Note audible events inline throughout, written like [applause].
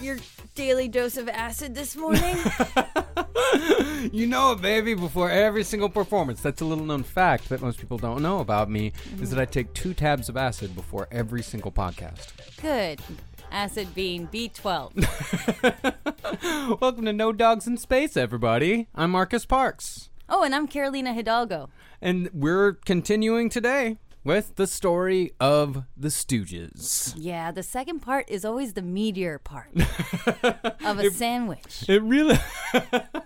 Your daily dose of acid this morning? [laughs] you know it, baby, before every single performance. That's a little known fact that most people don't know about me is mm-hmm. that I take two tabs of acid before every single podcast. Good. Acid being B12. [laughs] Welcome to No Dogs in Space, everybody. I'm Marcus Parks. Oh, and I'm Carolina Hidalgo. And we're continuing today with the story of the Stooges. Yeah, the second part is always the meteor part of a [laughs] sandwich. It really, [laughs]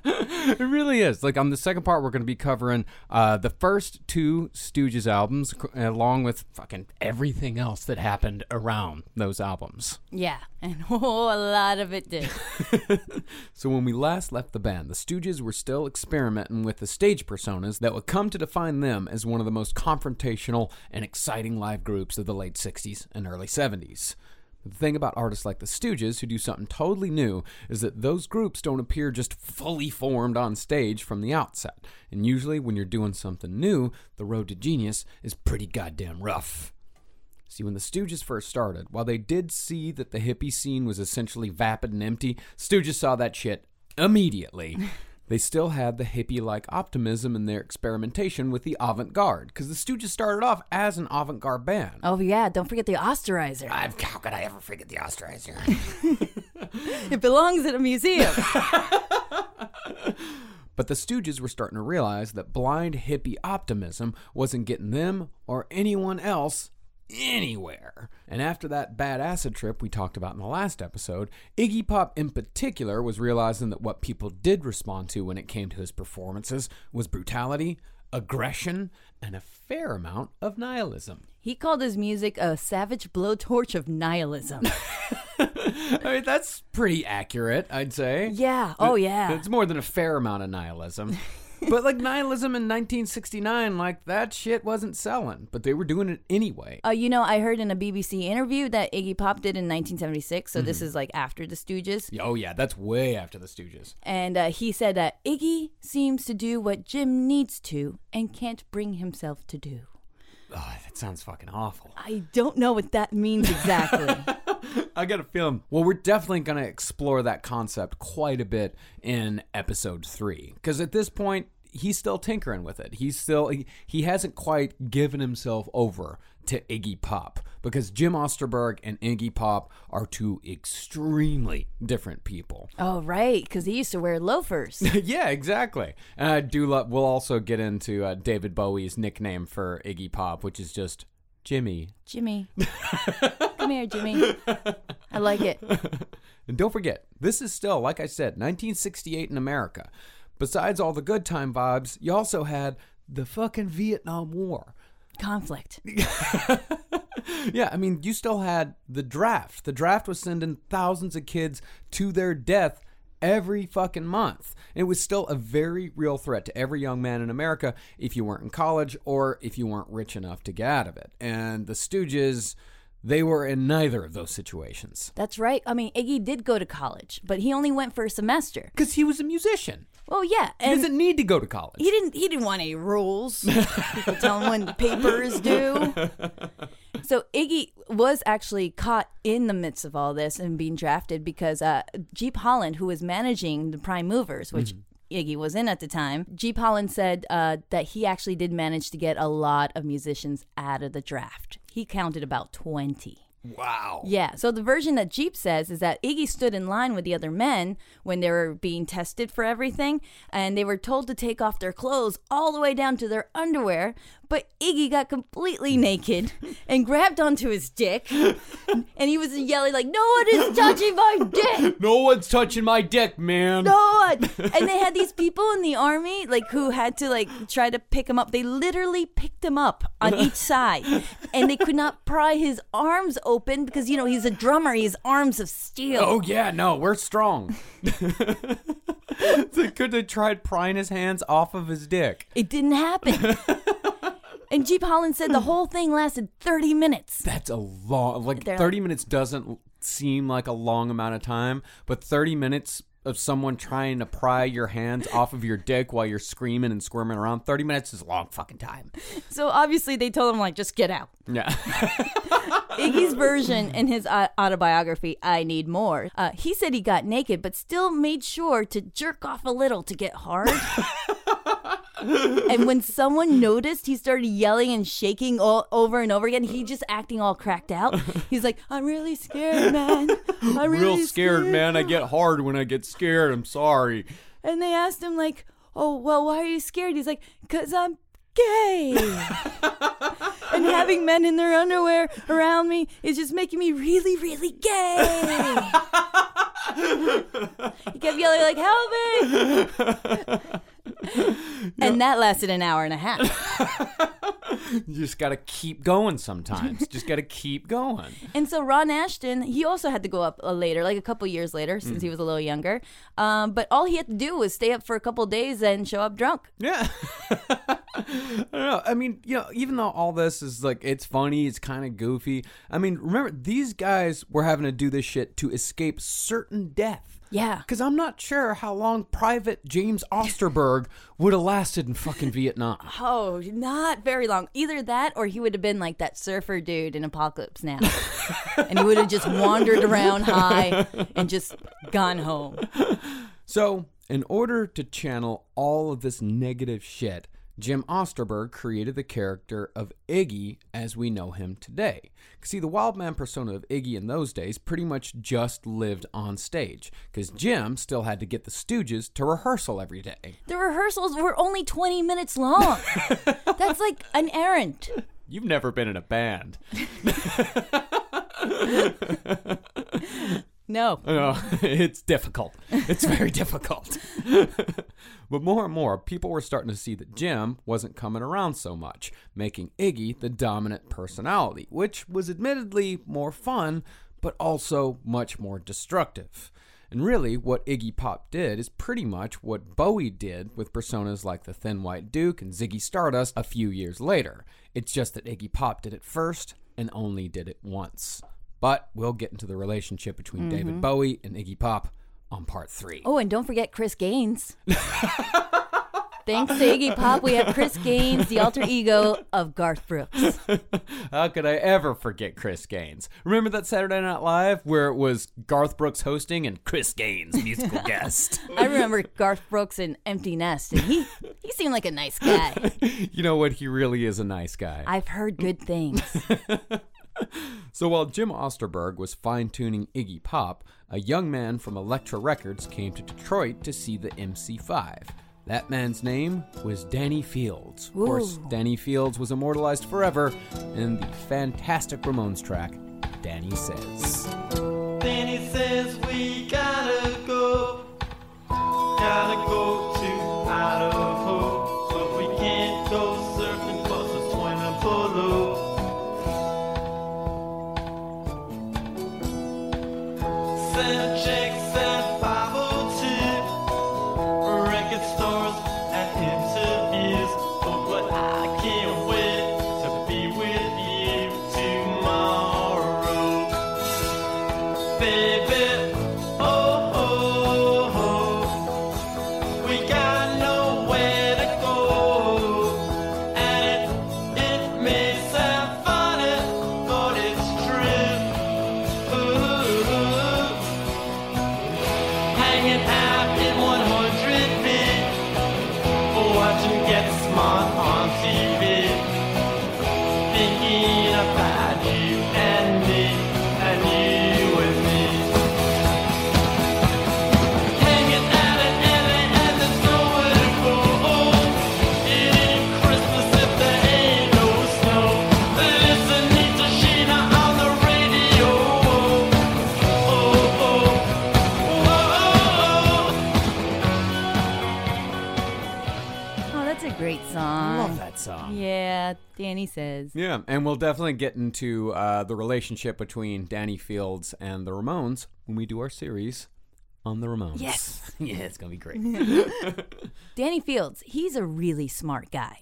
it really is. Like on the second part, we're going to be covering uh, the first two Stooges albums, along with fucking everything else that happened around those albums. Yeah, and [laughs] oh, a lot of it did. [laughs] So when we last left the band, the Stooges were still experimenting with the stage personas that would come to define them as one of the most confrontational and exciting live groups of the late 60s and early 70s. The thing about artists like the Stooges who do something totally new is that those groups don't appear just fully formed on stage from the outset. And usually when you're doing something new, the road to genius is pretty goddamn rough. See, when the Stooges first started, while they did see that the hippie scene was essentially vapid and empty, Stooges saw that shit immediately. [laughs] they still had the hippie like optimism in their experimentation with the avant garde, because the Stooges started off as an avant garde band. Oh, yeah, don't forget the Osterizer. I've, how could I ever forget the Osterizer? [laughs] It belongs in a museum. [laughs] But the Stooges were starting to realize that blind hippie optimism wasn't getting them or anyone else anywhere. And after that bad acid trip we talked about in the last episode, Iggy Pop in particular was realizing that what people did respond to when it came to his performances was brutality, aggression, and a fair amount of nihilism. he called his music a savage blowtorch of nihilism. [laughs] I mean, that's pretty accurate, I'd say. Yeah. Oh, yeah. It's more than a fair amount of nihilism. [laughs] but like nihilism in 1969, like that shit wasn't selling, but they were doing it anyway. Uh, you know, I heard in a BBC interview that Iggy Pop did in 1976, so this is like after the Stooges. Oh yeah, that's way after the Stooges. And uh, he said that Iggy seems to do what Jim needs to and can't bring himself to do. Oh, that sounds fucking awful. I don't know what that means exactly. [laughs] [laughs] I got a feeling. Well, we're definitely going to explore that concept quite a bit in episode three, because at this point he's still tinkering with it. He's still he, he hasn't quite given himself over to Iggy Pop because Jim Osterberg and Iggy Pop are two extremely different people. oh, right, because he used to wear loafers. [laughs] yeah, exactly. And I do love. We'll also get into uh, David Bowie's nickname for Iggy Pop, which is just Jimmy. Jimmy. [laughs] Come here, Jimmy. I like it. And don't forget, this is still, like I said, 1968 in America. Besides all the good time vibes, you also had the fucking Vietnam War. Conflict. [laughs] Yeah, I mean, you still had the draft. The draft was sending thousands of kids to their death every fucking month. It was still a very real threat to every young man in America if you weren't in college or if you weren't rich enough to get out of it. And the Stooges, They were in neither of those situations. That's right. I mean, Iggy did go to college, but he only went for a semester. Because he was a musician. Well, yeah, He and doesn't need to go to college. he didn't. He didn't want any rules. People tell him when the paper is due. [laughs] So Iggy was actually caught in the midst of all this and being drafted because uh, Jeep Holland, who was managing the Prime Movers, which Iggy was in at the time, Jeep Holland said uh, that he actually did manage to get a lot of musicians out of the draft. He counted about twenty. Wow. Yeah. So the version that Jeep says is that Iggy stood in line with the other men when they were being tested for everything, and they were told to take off their clothes all the way down to their underwear. But Iggy got completely naked and grabbed onto his dick, and he was yelling like, "No one is touching my dick." [laughs] No one's touching my dick, man. No one. [laughs] And they had these people in the army, like who had to like try to pick him up. They literally picked him up on each [laughs] side, and they could not pry his arms open because you know he's a drummer. He has arms of steel. Oh yeah, no, we're strong. they could have tried prying his hands off of his dick. It didn't happen. And Jeep Holland said the whole thing lasted 30 minutes. That's a long like They're 30 minutes doesn't seem like a long amount of time, but 30 minutes of someone trying to pry your hands off of your dick while you're screaming and squirming around, 30 minutes is a long fucking time. [laughs] So obviously they told him like just get out. Yeah. [laughs] Iggy's version in his autobiography, I Need More, uh, he said he got naked, but still made sure to jerk off a little to get hard. [laughs] and when someone noticed, he started yelling and shaking all over and over again. He just acting all cracked out. He's like, "I'm really scared, man. [laughs] I'm really Real scared, man. I get hard when I get scared. I'm sorry. And they asked him like, "Oh, well, why are you scared?" He's like, "Cause I'm gay." and having men in their underwear around me is just making me really, really gay. he kept yelling like, "Help me!" [laughs] and that lasted an hour and a half. You just got to keep going sometimes. just got to keep going. [laughs] And so Ron Ashton, he also had to go up uh, later, like a couple years later, since he was a little younger. Um, but all he had to do was stay up for a couple days and show up drunk. Yeah. [laughs] I don't know. I mean, you know, even though all this is like, it's funny, it's kind of goofy. I mean, remember, these guys were having to do this shit to escape certain death. Yeah. Because I'm not sure how long Private James Osterberg [laughs] would have lasted in fucking Vietnam. Oh, not very long. Either that or he would have been like that surfer dude in Apocalypse Now. [laughs] and he would have just wandered around high and just gone home. So, in order to channel all of this negative shit, Jim Osterberg created the character of Iggy as we know him today. See, the wild man persona of Iggy in those days pretty much just lived on stage, because Jim still had to get the Stooges to rehearsal every day. The rehearsals were only 20 minutes long. [laughs] That's like an errand. You've never been in a band. [laughs] No. Oh, [laughs] it's difficult. It's very [laughs] difficult. [laughs] but more and more, people were starting to see that Jim wasn't coming around so much, making Iggy the dominant personality, which was admittedly more fun, but also much more destructive. And really, what Iggy Pop did is pretty much what Bowie did with personas like the Thin White Duke and Ziggy Stardust a few years later. It's just that Iggy Pop did it first and only did it once. But we'll get into the relationship between David mm-hmm. Bowie and Iggy Pop on part three. Oh, and don't forget Chris Gaines. [laughs] Thanks to Iggy Pop, we have Chris Gaines, the alter ego of Garth Brooks. [laughs] How could I ever forget Chris Gaines? Remember that Saturday Night Live where it was Garth Brooks hosting and Chris Gaines musical [laughs] guest? I remember Garth Brooks in Empty Nest, and he, he seemed like a nice guy. you know what? He really is a nice guy. I've heard good things. So while Jim Osterberg was fine tuning Iggy Pop, a young man from Elektra Records came to Detroit to see the MC5. That man's name was Danny Fields. Of course, Danny Fields was immortalized forever in the fantastic Ramones track, Danny Says. Then he says we gotta go, gotta go to Idaho, Danny says. Yeah, and we'll definitely get into uh, the relationship between Danny Fields and the Ramones when we do our series on the Ramones. Yes. [laughs] yeah, it's gonna be great. [laughs] Danny Fields, he's a really smart guy.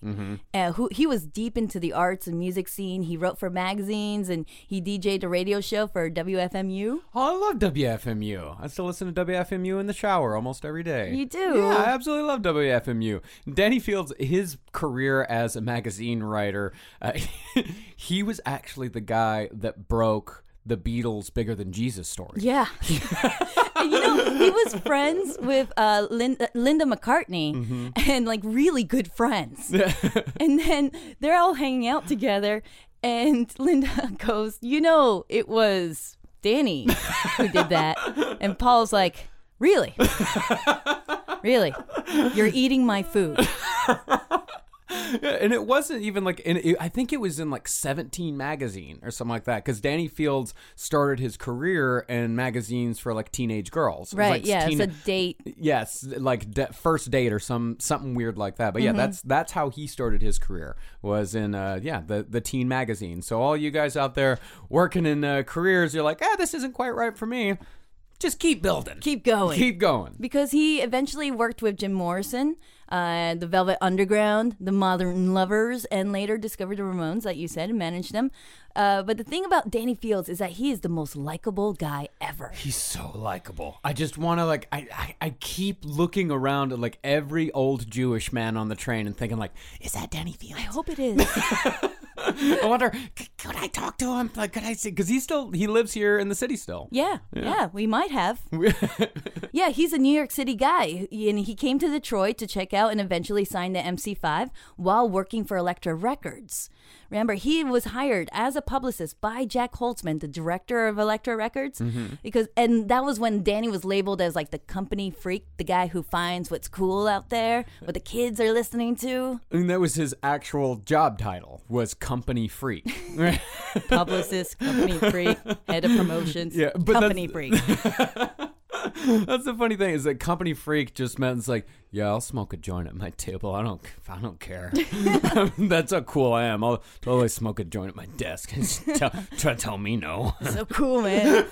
Uh, who he was deep into the arts and music scene. He wrote for magazines and he DJ'd a radio show for WFMU. Oh, I love WFMU. I still listen to WFMU in the shower almost every day. You do? Yeah, I absolutely love WFMU. Danny Fields, his career as a magazine writer, uh, [laughs] he was actually the guy that broke the Beatles' "Bigger Than Jesus" story. Yeah. [laughs] You know, he was friends with uh, Linda, Linda McCartney and like really good friends. [laughs] and then they're all hanging out together, and Linda [laughs] goes, You know, it was Danny who did that. And Paul's like, Really? really? You're eating my food. Yeah, and it wasn't even like in it, I think it was in like 17 magazine or something like that because Danny Fields started his career in magazines for like teenage girls. Right. like, yeah. teen- it's a date. Yes, like de- first date or some something weird like that. But yeah, that's that's how he started his career was in uh yeah the the teen magazine. So all you guys out there working in uh, careers, you're like, ah, this isn't quite right for me. Just keep building, Keep going. keep going. because he eventually worked with Jim Morrison, uh, the Velvet Underground, the Modern Lovers, and later discovered the Ramones, like you said, and managed them. Uh, but the thing about Danny Fields is that he is the most likable guy ever. He's so likable. I just want to like I, I I keep looking around at like every old Jewish man on the train and thinking like, is that Danny Fields? I hope it is. [laughs] I wonder, could I talk to him? Like, could I see? Because he's still he lives here in the city still. Yeah, yeah, we might have. [laughs] yeah, he's a New York City guy, and he came to Detroit to check out and eventually signed the MC5 while working for Elektra Records. Remember, he was hired as a publicist by Jac Holzman, the director of Elektra Records, mm-hmm. because and that was when Danny was labeled as like the company freak, the guy who finds what's cool out there, what the kids are listening to. And that was his actual job title was company freak. [laughs] Publicist, company freak, head of promotions, Yeah, but company freak. [laughs] [laughs] That's the funny thing is that company freak just meant it's like, yeah, I'll smoke a joint at my table. I don't, I don't care. [laughs] [laughs] That's how cool I am. I'll totally smoke a joint at my desk. tell, try to tell me no. so cool, man.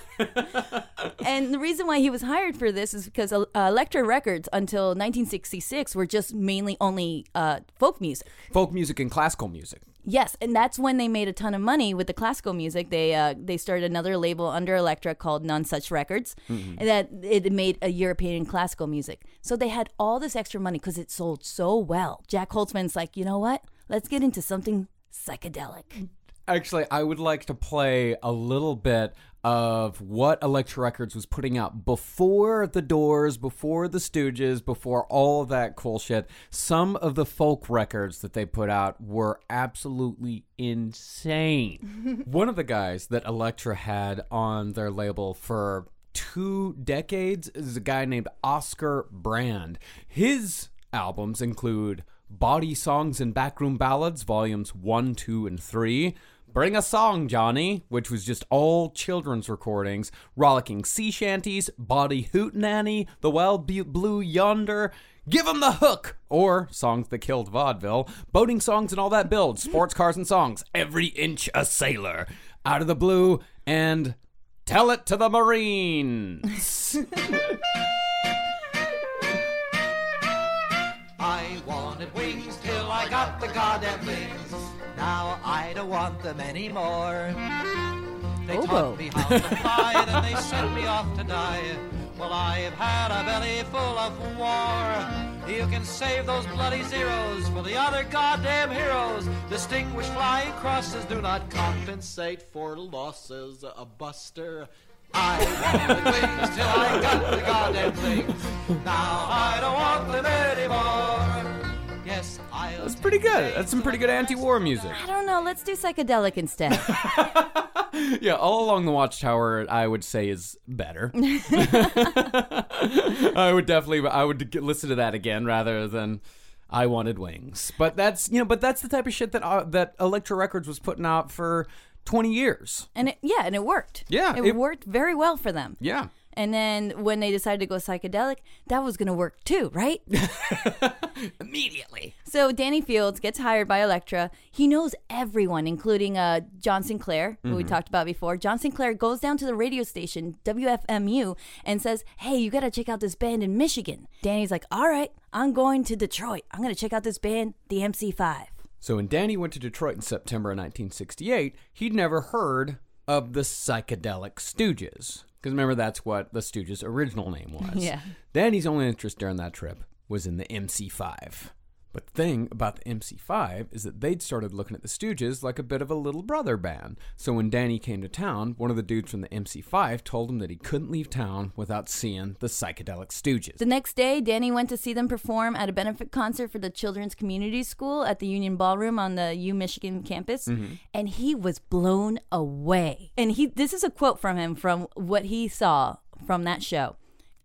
and the reason why he was hired for this is because uh, Elektra Records until 1966 were just mainly only uh, folk music. Folk music and classical music. Yes, and that's when they made a ton of money with the classical music. They uh, they started another label under Elektra called Nonesuch Records, and that it made a European classical music. So they had all this extra money because it sold so well. Jac Holzman's like, you know what? Let's get into something psychedelic. Actually, I would like to play a little bit of what Elektra Records was putting out before the Doors, before the Stooges, before all of that cool shit. Some of the folk records that they put out were absolutely insane. [laughs] One of the guys that Elektra had on their label for two decades is a guy named Oscar Brand. His albums include Bawdy Songs and Backroom Ballads, volumes 1, 2, and 3. Bring a Song, Johnny, which was just all children's recordings. Rollicking Sea Shanties, Bawdy Hootenanny, The Wild Blue Yonder, Give 'em the Hook, or Songs That Killed Vaudeville, Boating Songs and All That Bilge, Sports Cars and Songs, Every Inch a Sailor, Out of the Blue, and Tell It to the Marines. [laughs] I wanted wings till I got the goddamn things. Now I don't want them anymore. They Hobo. taught me how to fly, then they sent me off to die. Well, I've had a belly full of war. You can save those bloody zeros for the other goddamn heroes. Distinguished flying crosses do not compensate for losses. A buster. I wanted wings till I got the goddamn things. Now I don't want them anymore. Yes, I. That's pretty good. That's some pretty good anti-war music. I don't know. Let's do psychedelic instead. [laughs] Yeah, all along the Watchtower, I would say is better. [laughs] I would definitely, I would listen to that again rather than I wanted wings. But that's you know, but that's the type of shit that uh, that Elektra Records was putting out for twenty years. and it, yeah, and it worked. Yeah, it, it- worked very well for them. Yeah, And then when they decided to go psychedelic, that was going to work too, right? [laughs] immediately. so Danny Fields gets hired by Elektra. He knows everyone, including uh, John Sinclair, who we talked about before. John Sinclair goes down to the radio station, WFMU, and says, Hey, you got to check out this band in Michigan. Danny's like, All right, I'm going to Detroit. I'm going to check out this band, the MC5. So when Danny went to Detroit in September of 1968, he'd never heard of the Psychedelic Stooges. Because remember, that's what the Stooges' original name was. [laughs] Yeah. Danny's only interest during that trip was in the MC5. But the thing about the MC5 is that they'd started looking at the Stooges like a bit of a little brother band. So when Danny came to town, one of the dudes from the MC5 told him that he couldn't leave town without seeing the Psychedelic Stooges. The next day, Danny went to see them perform at a benefit concert for the Children's Community School at the Union Ballroom on the U Michigan campus, mm-hmm. and he was blown away. And he this is a quote from him from what he saw from that show.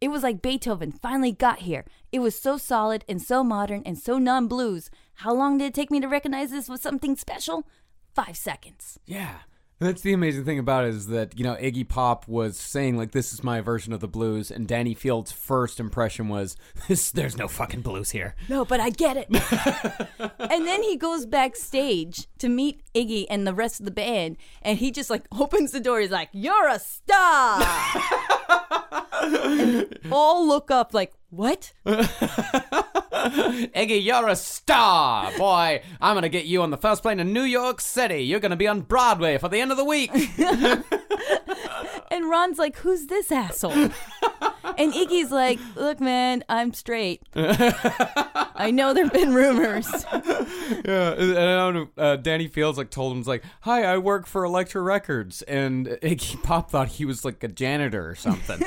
It was like Beethoven finally got here. It was so solid and so modern and so non-blues. How long did it take me to recognize this was something special? 5 seconds. Yeah. That's the amazing thing about it is that, you know, Iggy Pop was saying, like, this is my version of the blues, and Danny Field's first impression was, [laughs] this, there's no fucking blues here. No, but I get it. [laughs] and then he goes backstage to meet Iggy and the rest of the band, and he just like [laughs] opens the door. He's like, "You're a star." all look up like, "What?" [laughs] Iggy, you're a star! Boy, I'm gonna get you on the first plane to New York City. You're gonna be on Broadway for the end of the week. [laughs] And Ron's like, "Who's this asshole?" and Iggy's like, "Look, man, I'm straight. I know there've been rumors." [laughs] Yeah, and I don't know, uh, Danny Fields like told him was like, "Hi, I work for Elektra Records," and Iggy Pop thought he was like a janitor or something,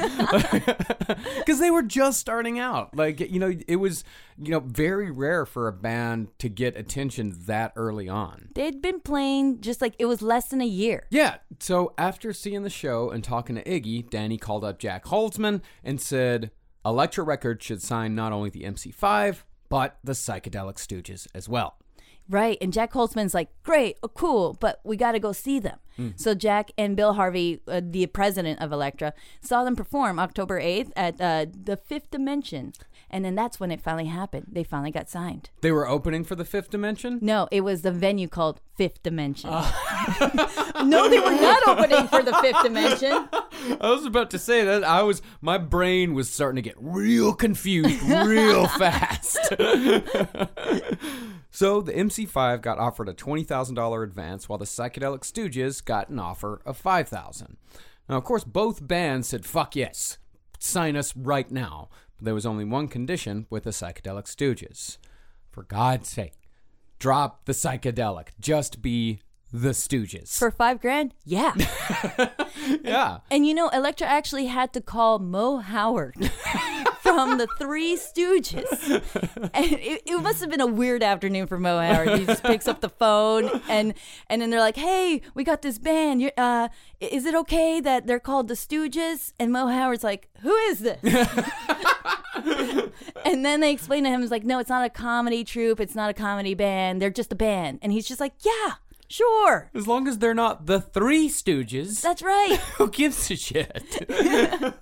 because they were just starting out. Like you know, it was you know very rare for a band to get attention that early on. They'd been playing just like it was less than a year. Yeah. So after seeing the show and talking to Iggy, Danny called up Jac Holzman and said Elektra Records should sign not only the MC5 but the Psychedelic Stooges as well. Right. And Jac Holzman's like, great, oh, cool, but we got to go see them. So Jack and Bill Harvey, uh, the president of Elektra, saw them perform October 8th at uh, the Fifth Dimension. And then that's when it finally happened. They finally got signed. They were opening for the Fifth Dimension. No, it was the venue called Fifth Dimension. [laughs] no, they were not opening for the Fifth Dimension. [laughs] I was about to say that I was my brain was starting to get real confused real [laughs] fast. so the MC5 got offered a twenty thousand dollar advance, while the Psychedelic Stooges got an offer of five thousand. Now, of course, both bands said "fuck yes, sign us right now." But there was only one condition with the Psychedelic Stooges: for God's sake, drop the psychedelic. Just be the Stooges. For five grand? Yeah. [laughs] yeah. And you know, Elektra actually had to call Mo Howard [laughs] from the Three Stooges. And it, it must have been a weird afternoon for Mo Howard. He just picks up the phone and and then they're like, "Hey, we got this band. You're, uh, is it okay that they're called the Stooges?" And Mo Howard's like, "Who is this?" [laughs] and then they explain to him, "It's like, no, it's not a comedy troupe. It's not a comedy band. They're just a band." And he's just like, "Yeah, sure, As long as they're not the Three Stooges. that's right." [laughs] Who gives a shit? [laughs]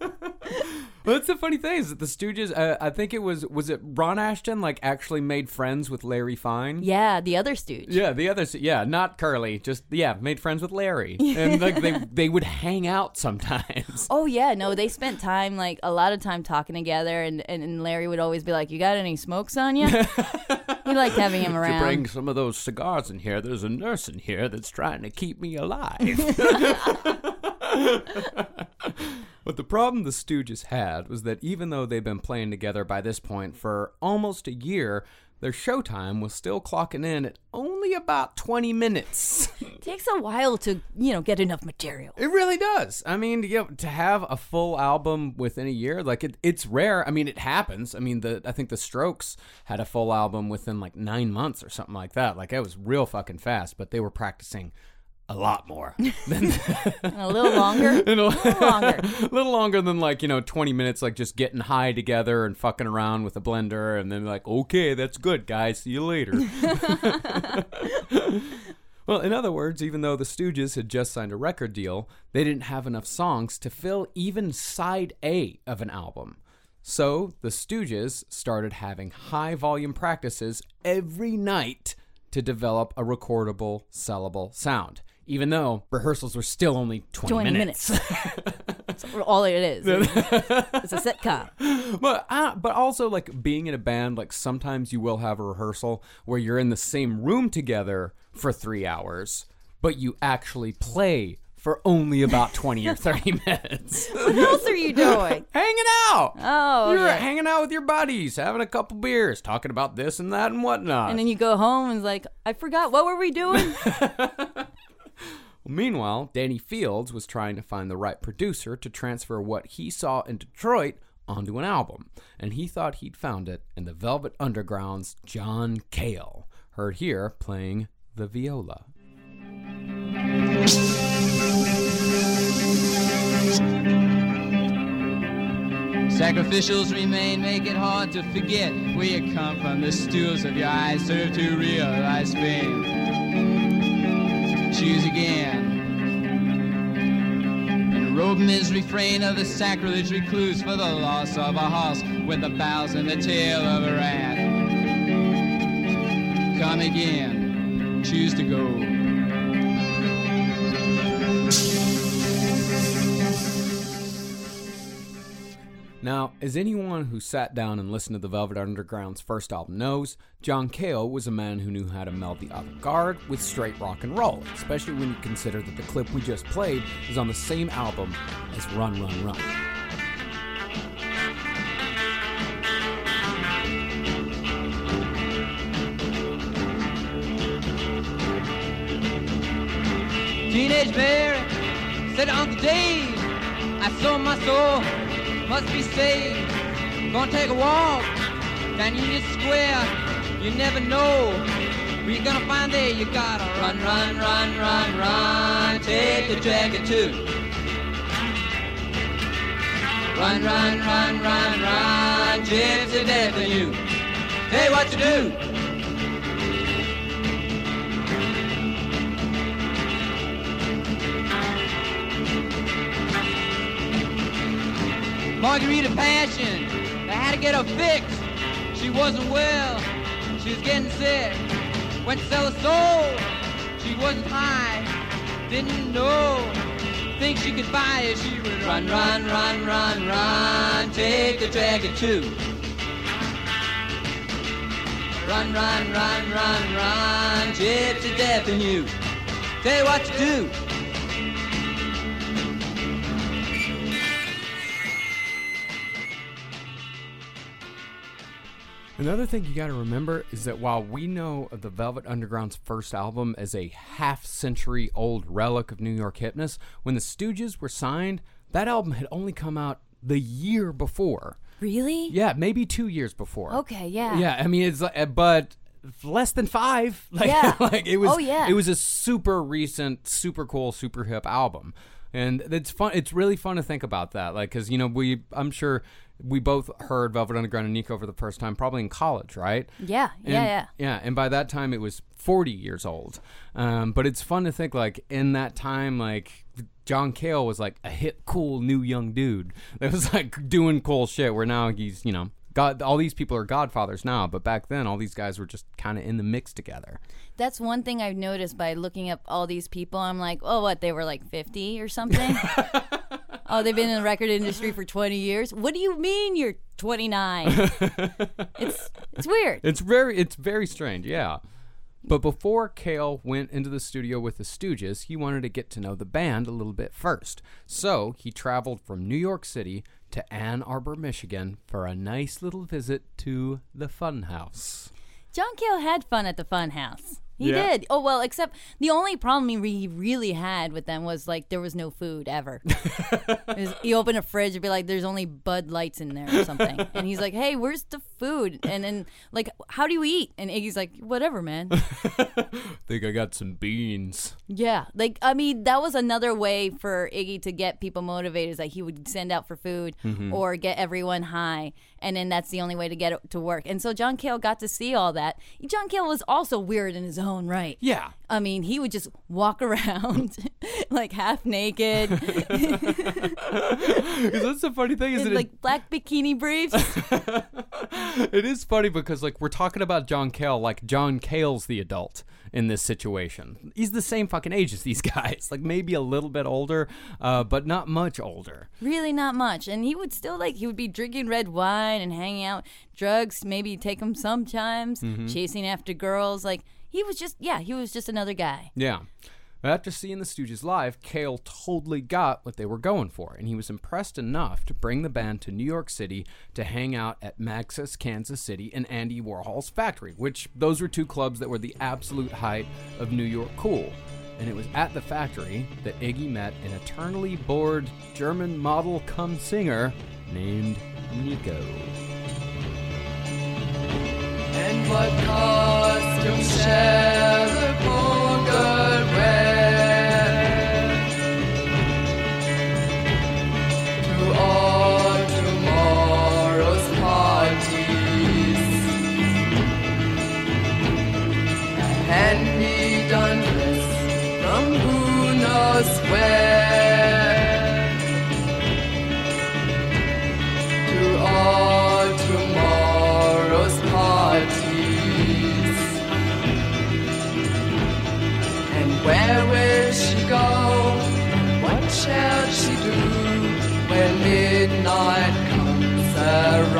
well, that's the funny thing is that the Stooges. Uh, I think it was was it Ron Ashton like actually made friends with Larry Fine. Yeah, the other Stooge. Yeah, the others. Yeah, not Curly. Just yeah, made friends with Larry, [laughs] and like they they would hang out sometimes. [laughs] Oh yeah, no, they spent time like a lot of time talking together, and and, and Larry would always be like, "You got any smokes on you?" [laughs] he liked having him around. To around. bring some of those cigars in here. There's a nurse in here that's trying to keep me alive. [laughs] But the problem the Stooges had was that even though they'd been playing together by this point for almost a year, their showtime was still clocking in at only about 20 minutes. [laughs] takes a while to, you know, get enough material. It really does. I mean, you know, to have a full album within a year, like it, it's rare. I mean, it happens. I mean, the I think the Strokes had a full album within like nine months or something like that. Like it was real fucking fast, but they were practicing a lot more [laughs] than [laughs] A little longer. a little longer. a little longer than like you know 20 minutes like just getting high together and fucking around with a blender and then like okay that's good guys. See you later. [laughs] Well in other words even though the stooges had just signed a record deal they didn't have enough songs to fill even side a of an album. So the stooges started having high volume practices every night to develop a recordable sellable sound even though rehearsals were still only 20, 20 minutes. [laughs] That's all it is. it's a sitcom. but uh, but also like being in a band like sometimes you will have a rehearsal where you're in the same room together for 3 hours but you actually play for only about 20 or 30 [laughs] minutes What else are you doing? [laughs] hanging out Oh, you're hanging out with your buddies having a couple beers talking about this and that and whatnot And then you go home and it's like, I forgot. What were we doing? Meanwhile, Danny Fields was trying to find the right producer to transfer what he saw in Detroit onto an album, and he thought he'd found it in the Velvet Underground's John Cale, heard here playing the viola. Sacrificials remain, make it hard to forget where you come from. The stools of your eyes serve to realize fame. Choose again. And robe misery refrain of the sacrilege recluse for the loss of a horse with the bows and the tail of a rat. Come again. Choose to go. Now, as anyone who sat down and listened to the Velvet Underground's first album knows, John Cale was a man who knew how to meld the avant-garde with straight rock and roll, especially when you consider that the clip we just played is on the same album as Run Run Run. Teenage Mary said Uncle Dave, I sold my soul, must be saved. Gonna take a walk down Union Square. You never know where you're gonna find there. You gotta run, run, run, run, run. Take the jacket too. Run, run, run, run, run. Gypsy in you. You what to do. Margarita Passion. They had to get her fixed. She wasn't well. She was getting sick. Went to sell her soul. She wasn't high. Didn't know. Think she could buy it. She would run, run, run, run, run. Take the dragon too. Run, run, run, run, run. Gypsy death in you. Tell you what to do. Another thing you got to remember is that while we know of the Velvet Underground's first album as a half century old relic of New York hipness, when the Stooges were signed, that album had only come out the year before. really? Yeah, maybe two years before. Okay, yeah. Yeah, I mean it's like, uh, but less than five. [laughs] Like, Yeah. [laughs] like it was. Oh, yeah. It was a super recent, super cool, super hip album, and it's fun. It's really fun to think about that. Like, because you know, we I'm sure we both heard Velvet Underground and Nico for the first time probably in college, right? Yeah, And- yeah, yeah. Yeah, and by that time it was 40 years old. Um, but it's fun to think like in that time, like John Cale was like a hip, cool new young dude that was like doing cool shit. Where now he's, you know, God. All these people are godfathers now, but back then all these guys were just kind of in the mix together. That's one thing I've noticed by looking up all these people. I'm like, oh, what? They were like 50 or something? [laughs] oh, they've been in the record industry for 20 years. What do you mean you're 29? [laughs] it's it's weird. It's very, it's very strange. Yeah. But before Cale went into the studio with the Stooges, he wanted to get to know the band a little bit first. So he traveled from New York City to Ann Arbor, Michigan for a nice little visit to the Funhouse. John Cale had fun at the fun house. He Yeah. did. Oh well, except the only problem he, really had with them was like there was no food ever. [laughs] Was- you open a fridge and be like, "There's only Bud Lights in there or something," [laughs] and he's like, "Hey, where's the food?" And then like, "How do you eat?" And Iggy's like, "Whatever, man." [laughs] Think I got some beans. yeah, like I mean, that was another way for Iggy to get people motivated. Is like he would send out for food mm-hmm. or get everyone high, and then that's the only way to get it to work. And so John Cale got to see all that. John Cale was also weird in his own right. Yeah. I mean, he would just walk [laughs] around like half naked, [laughs] that's the funny thing is it- like black bikini briefs. [laughs] it is funny because like we're talking about John Cale like John Cale's the adult in this situation. He's the same fucking age as these [laughs] guys, like maybe a little bit older, uh, but not much older. really, not much. And he would still like he would be drinking red wine and hanging out, drugs, maybe take them sometimes, chasing after girls. Like he was just yeah, he was just another guy. Yeah. After seeing the Stooges live, Cale totally got what they were going for, and he was impressed enough to bring the band to New York City to hang out at Max's, Kansas City, and Andy Warhol's factory, which those were two clubs that were the absolute height of New York cool. And it was at the factory that Iggy met an eternally bored German model come singer named Nico. And what costume shall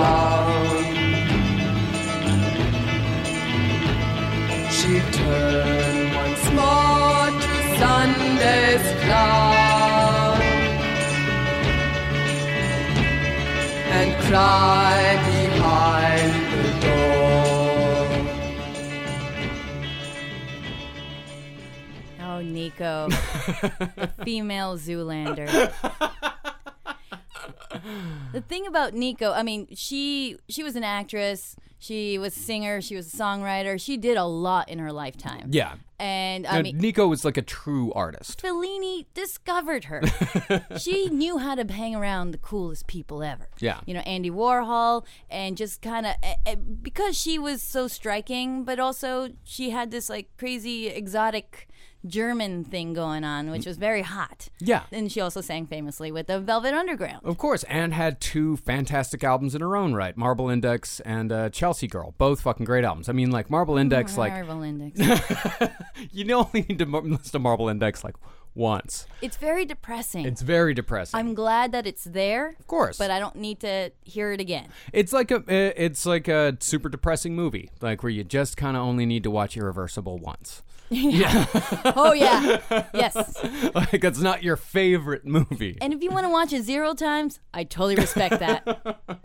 around? She'll turn once more to Sunday's clown. and cry behind the door. Oh, Nico, the [laughs] female Zoolander. [laughs] the thing about Nico, I mean, she she was an actress, she was a singer, she was a songwriter, she did a lot in her lifetime. Yeah. And I mean, Nico was like a true artist. Fellini discovered her. [laughs] she knew how to hang around the coolest people ever. Yeah. You know, Andy Warhol, and just kind of eh, eh, because she was so striking, but also she had this like crazy exotic German thing going on, which was very hot. Yeah. And she also sang famously with the Velvet Underground. Of course, and had two fantastic albums in her own right, Marble Index and uh, Chelsea Girl, both fucking great albums. I mean, like Marble Index, like Marvel Index. [laughs] you only need to listen to Marble Index like once. it's very depressing. It's very depressing. I'm glad that it's there. Of course. But I don't need to hear it again. it's like a uh, it's like a super depressing movie, like where you just kind of only need to watch Irreversible once. [laughs] Oh, yeah. yes. [laughs] like that's not your favorite movie. And if you want to watch it zero times, I totally respect that. [laughs]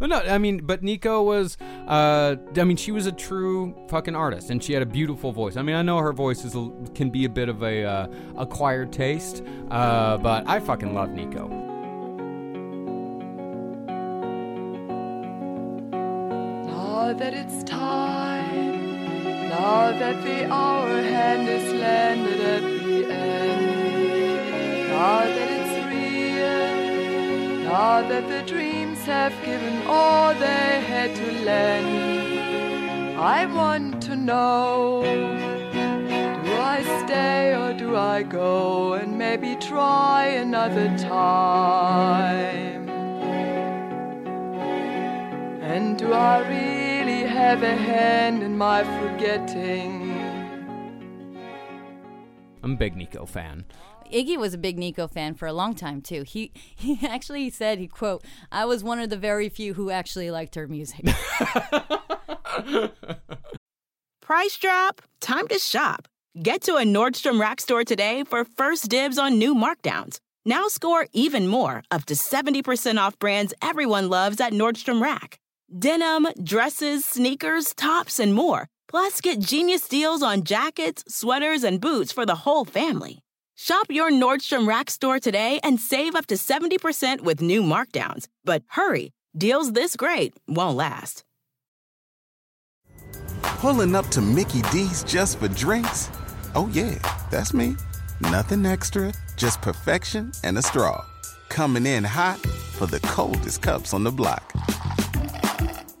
Well, no, I mean, but Nico was, uh, I mean, she was a true fucking artist, and she had a beautiful voice. I mean, I know her voice is a, can be a bit of a uh, acquired taste, uh, but I fucking love Nico. Now that it's time, now that the hour real, that the dreams have given all they had to lend, I want to know. Do I stay or do I go and maybe try another time? And do I really have a hand in my forgetting? I'm a big Nico fan. Iggy was a big Nico fan for a long time too. He [laughs] he actually said he quote, "I was one of the very few who actually liked her music." [laughs] Price drop? Time to shop. Get to a Nordstrom Rack store today for first dibs on new markdowns. Now score even more, up to 70% off brands everyone loves at Nordstrom Rack. Denim, dresses, sneakers, tops, and more. Plus, get genius deals on jackets, sweaters, and boots for the whole family. Shop your Nordstrom Rack store today and save up to 70% with new markdowns. But hurry, deals this great won't last. Pulling up to Mickey D's just for drinks? Oh, yeah, that's me. Nothing extra, just perfection and a straw. Coming in hot for the coldest cups on the block.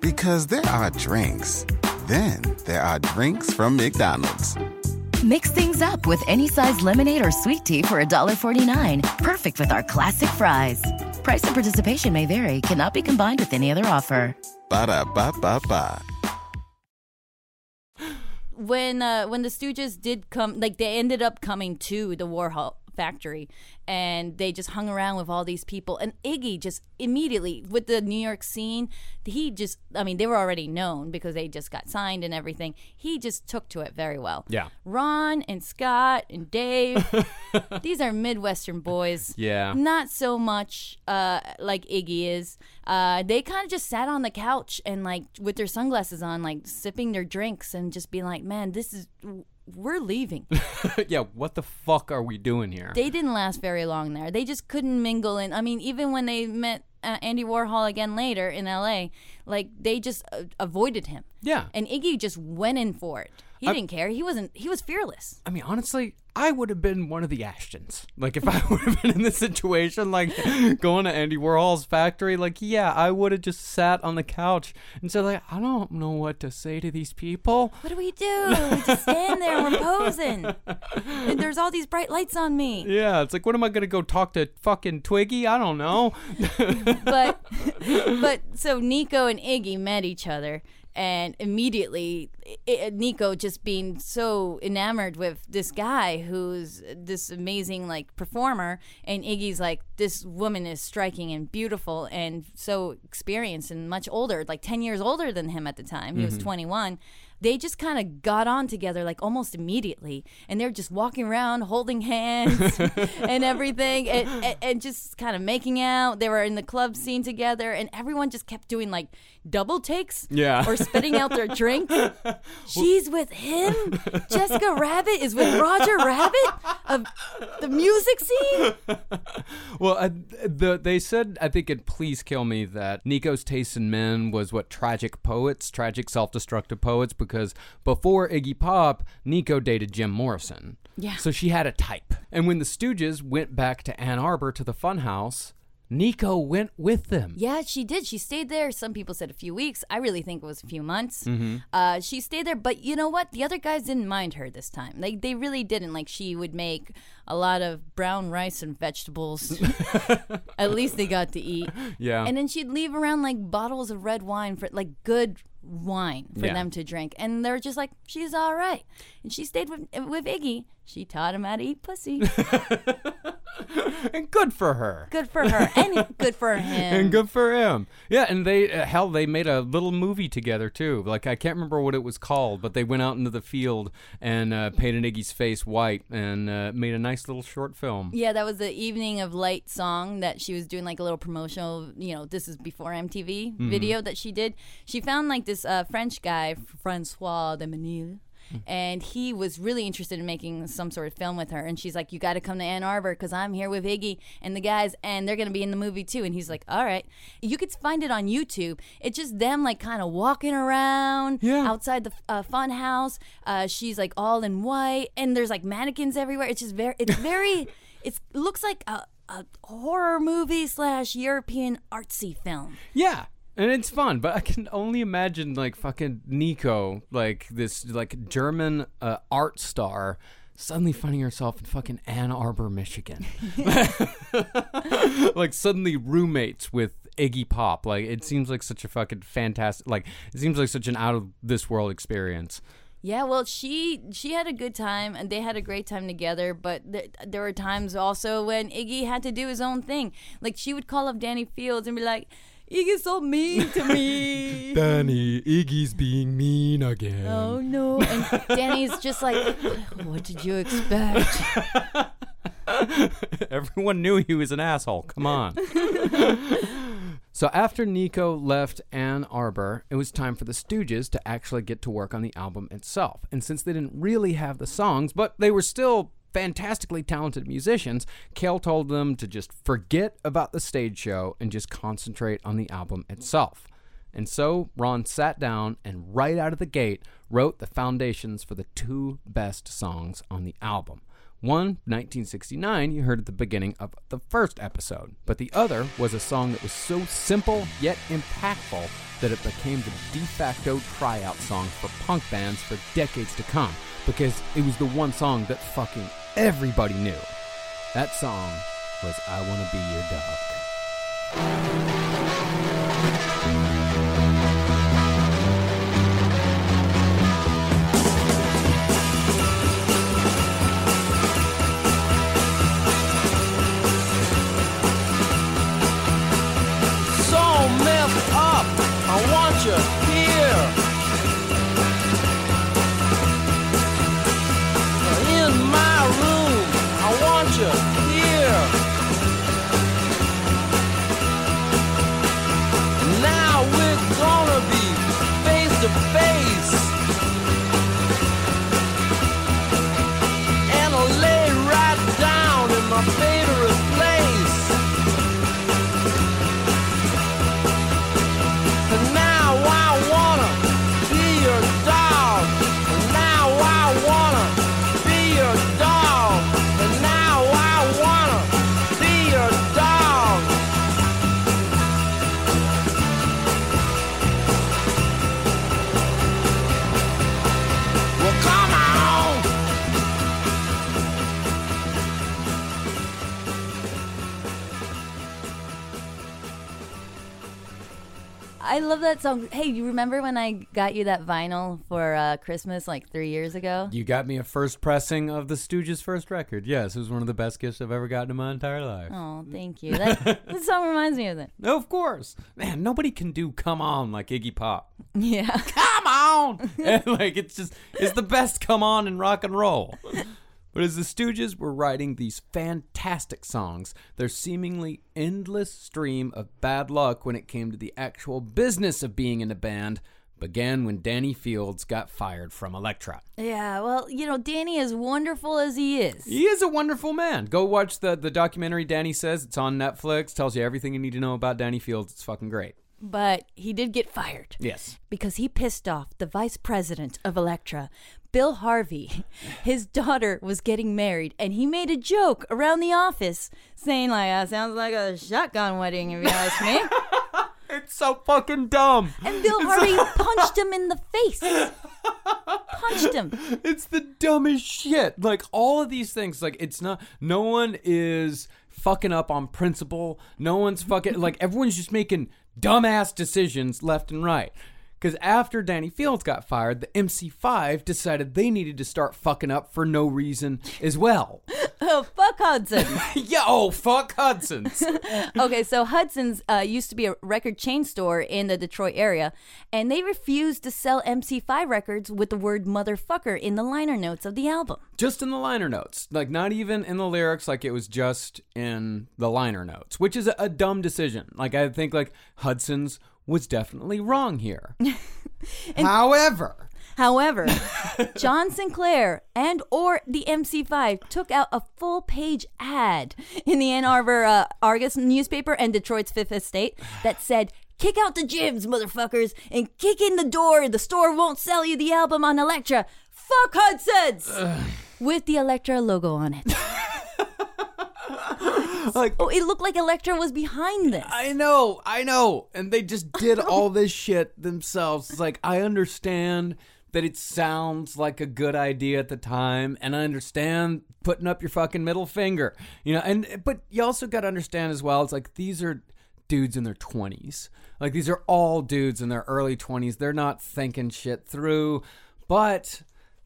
Because there are drinks, then there are drinks from McDonald's. Mix things up with any size lemonade or sweet tea for $1.49. Perfect with our classic fries. Price and participation may vary, cannot be combined with any other offer. Ba da ba ba ba. when uh when the Stooges did come, like they ended up coming to the Warhol factory, and they just hung around with all these people. And Iggy just immediately with the New York scene, he just, I mean, they were already known because they just got signed and everything. He just took to it very well. Yeah. Ron and Scott and Dave, [laughs] these are Midwestern boys. Yeah. Not so much uh, like Iggy is. Uh, they kind of just sat on the couch and like with their sunglasses on, like sipping their drinks and just being like, "Man, this is we're leaving." [laughs] yeah, what the fuck are we doing here? they didn't last very long there. They just couldn't mingle. And I mean, even when they met uh, Andy Warhol again later in L.A., like they just uh, avoided him. Yeah. And Iggy just went in for it. He I- didn't care. He wasn't. He was fearless. I mean, honestly, I would have been one of the Ashetons. Like, if I [laughs] would have been in this situation, like going to Andy Warhol's factory, like, yeah, I would have just sat on the couch and said, like, I don't know what to say to these people. What do we do? We just stand there and we're posing. And there's all these bright lights on me. Yeah, it's like, what am I gonna go talk to fucking Twiggy? I don't know. [laughs] but but so Nico and Iggy met each other and immediately i i- Nico just being so enamored with this guy who's this amazing like performer. And Iggy's like this woman is striking and beautiful and so experienced and much older like 10 years older than him at the time. He was mm-hmm. 21 they just kind of got on together like almost immediately. And they're just walking around holding hands [laughs] and everything and, and, and just kind of making out. They were in the club scene together and everyone just kept doing like double takes Yeah. or spitting out their drink. [laughs] She's with him? Jessica rabbit is with roger rabbit of the music scene? Well, uh, the they said I think in "Please Kill Me" that Nico's taste in men was what tragic poets, tragic self-destructive poets, because before Iggy Pop, Nico dated Jim Morrison. Yeah. So she had a type. And when the Stooges went back to Ann Arbor to the Funhouse, Nico went with them. Yeah, she did. She stayed there. Some people said a few weeks. I really think it was a few months. Mm-hmm. Uh, she stayed there, but you know what? The other guys didn't mind her this time. Like they really didn't. Like she would make a lot of brown rice and vegetables. [laughs] At least they got to eat. Yeah. And then she'd leave around like bottles of red wine for like good wine for Yeah. them to drink, and they're just like, she's all right. And she stayed with with Iggy. She taught him how to eat pussy. [laughs] and good for her. good for her, and good for [laughs] him. and good for him. Yeah, and they uh, hell they made a little movie together too. Like I can't remember what it was called, but they went out into the field and uh, painted Iggy's face white and uh, made a nice little short film. Yeah, that was the Evening of Light song that she was doing like a little promotional, you know, this is before MTV video that she did. She found like this uh, French guy, Francois de Menil. And he was really interested in making some sort of film with her. And she's like, You got to come to Ann Arbor because I'm here with Iggy and the guys, and they're going to be in the movie too. And he's like, All right. You could find it on YouTube. It's just them like kind of walking around Yeah. outside the uh, fun house. Uh, she's like all in white, and there's like mannequins everywhere. It's just very, it's very, [laughs] it looks like a, a horror movie slash European artsy film. Yeah. And it's fun, but I can only imagine like fucking Nico, like this like German uh, art star, suddenly finding herself in fucking Ann Arbor, Michigan. [laughs] like suddenly roommates with Iggy Pop. Like it seems like such a fucking fantastic like it seems like such an out of this world experience. Yeah, well, she she had a good time, and they had a great time together. But th- there were times also when Iggy had to do his own thing. Like she would call up Danny Fields and be like, Iggy's so mean to me. [laughs] Danny, Iggy's being mean again. oh no. And Danny's just like, what did you expect? [laughs] Everyone knew he was an asshole. Come on. [laughs] so after Nico left Ann Arbor, it was time for the Stooges to actually get to work on the album itself. And since they didn't really have the songs, but they were still fantastically talented musicians, Cale told them to just forget about the stage show and just concentrate on the album itself. And so Ron sat down and right out of the gate wrote the foundations for the two best songs on the album. One, 1969, you heard at the beginning of the first episode, but the other was a song that was so simple yet impactful that it became the de facto tryout song for punk bands for decades to come because it was the one song that fucking everybody knew. That song was I Wanna Be Your Dog. I love that song. Hey, you remember when I got you that vinyl for uh, Christmas like three years ago? You got me a first pressing of the Stooges' first record. Yes, it was one of the best gifts I've ever gotten in my entire life. Oh, thank you. That, [laughs] that song reminds me of that. No, of course. Man, nobody can do Come On like Iggy Pop. Yeah. Come on! And, [laughs] [laughs] like, it's just, it's the best Come On in rock and roll. But as the Stooges were writing these fantastic songs, their seemingly endless stream of bad luck when it came to the actual business of being in a band began when Danny Fields got fired from Elektra. Yeah, well, you know, Danny, as wonderful as he is, He is a wonderful man. Go watch the, the documentary Danny Says. It's on Netflix. Tells you everything you need to know about Danny Fields. It's fucking great. but he did get fired. Yes. because he pissed off the vice president of Elektra, Bill Harvey. [laughs] His daughter was getting married, and he made a joke around the office saying, "Like, that sounds like a shotgun wedding, if you ask me." [laughs] It's so fucking dumb. And Bill Harvey [laughs] punched him in the face. punched him. It's the dumbest shit. Like all of these things, like it's not. No one is fucking up on principle. No one's fucking like everyone's just making dumbass decisions left and right. Because after Danny Fields got fired, the MC5 decided they needed to start fucking up for no reason as well. [laughs] Oh, fuck Hudson. [laughs] yeah, oh, fuck Hudson's. [laughs] okay, so Hudson's uh, used to be a record chain store in the Detroit area, and they refused to sell MC5 records with the word motherfucker in the liner notes of the album. just in the liner notes like not even in the lyrics like it was just in the liner notes which is a, a dumb decision like i think like hudson's was definitely wrong here [laughs] [laughs] however However, [laughs] John Sinclair and or the MC5 took out a full page ad in the Ann Arbor uh, Argus newspaper and Detroit's Fifth Estate that said, "Kick out the jibs, motherfuckers, and kick in the door. The store won't sell you the album on Elektra. Fuck Hudson's." With the Elektra logo on it. [laughs] like Oh, it looked like Elektra was behind this. i know i know. And they just did all this [laughs] shit themselves. It's like i understand that it sounds like a good idea at the time and i understand putting up your fucking middle finger you know? And but you also got to understand as well it's like these are dudes in their 20s like these are all dudes in their early 20s they're not thinking shit through. But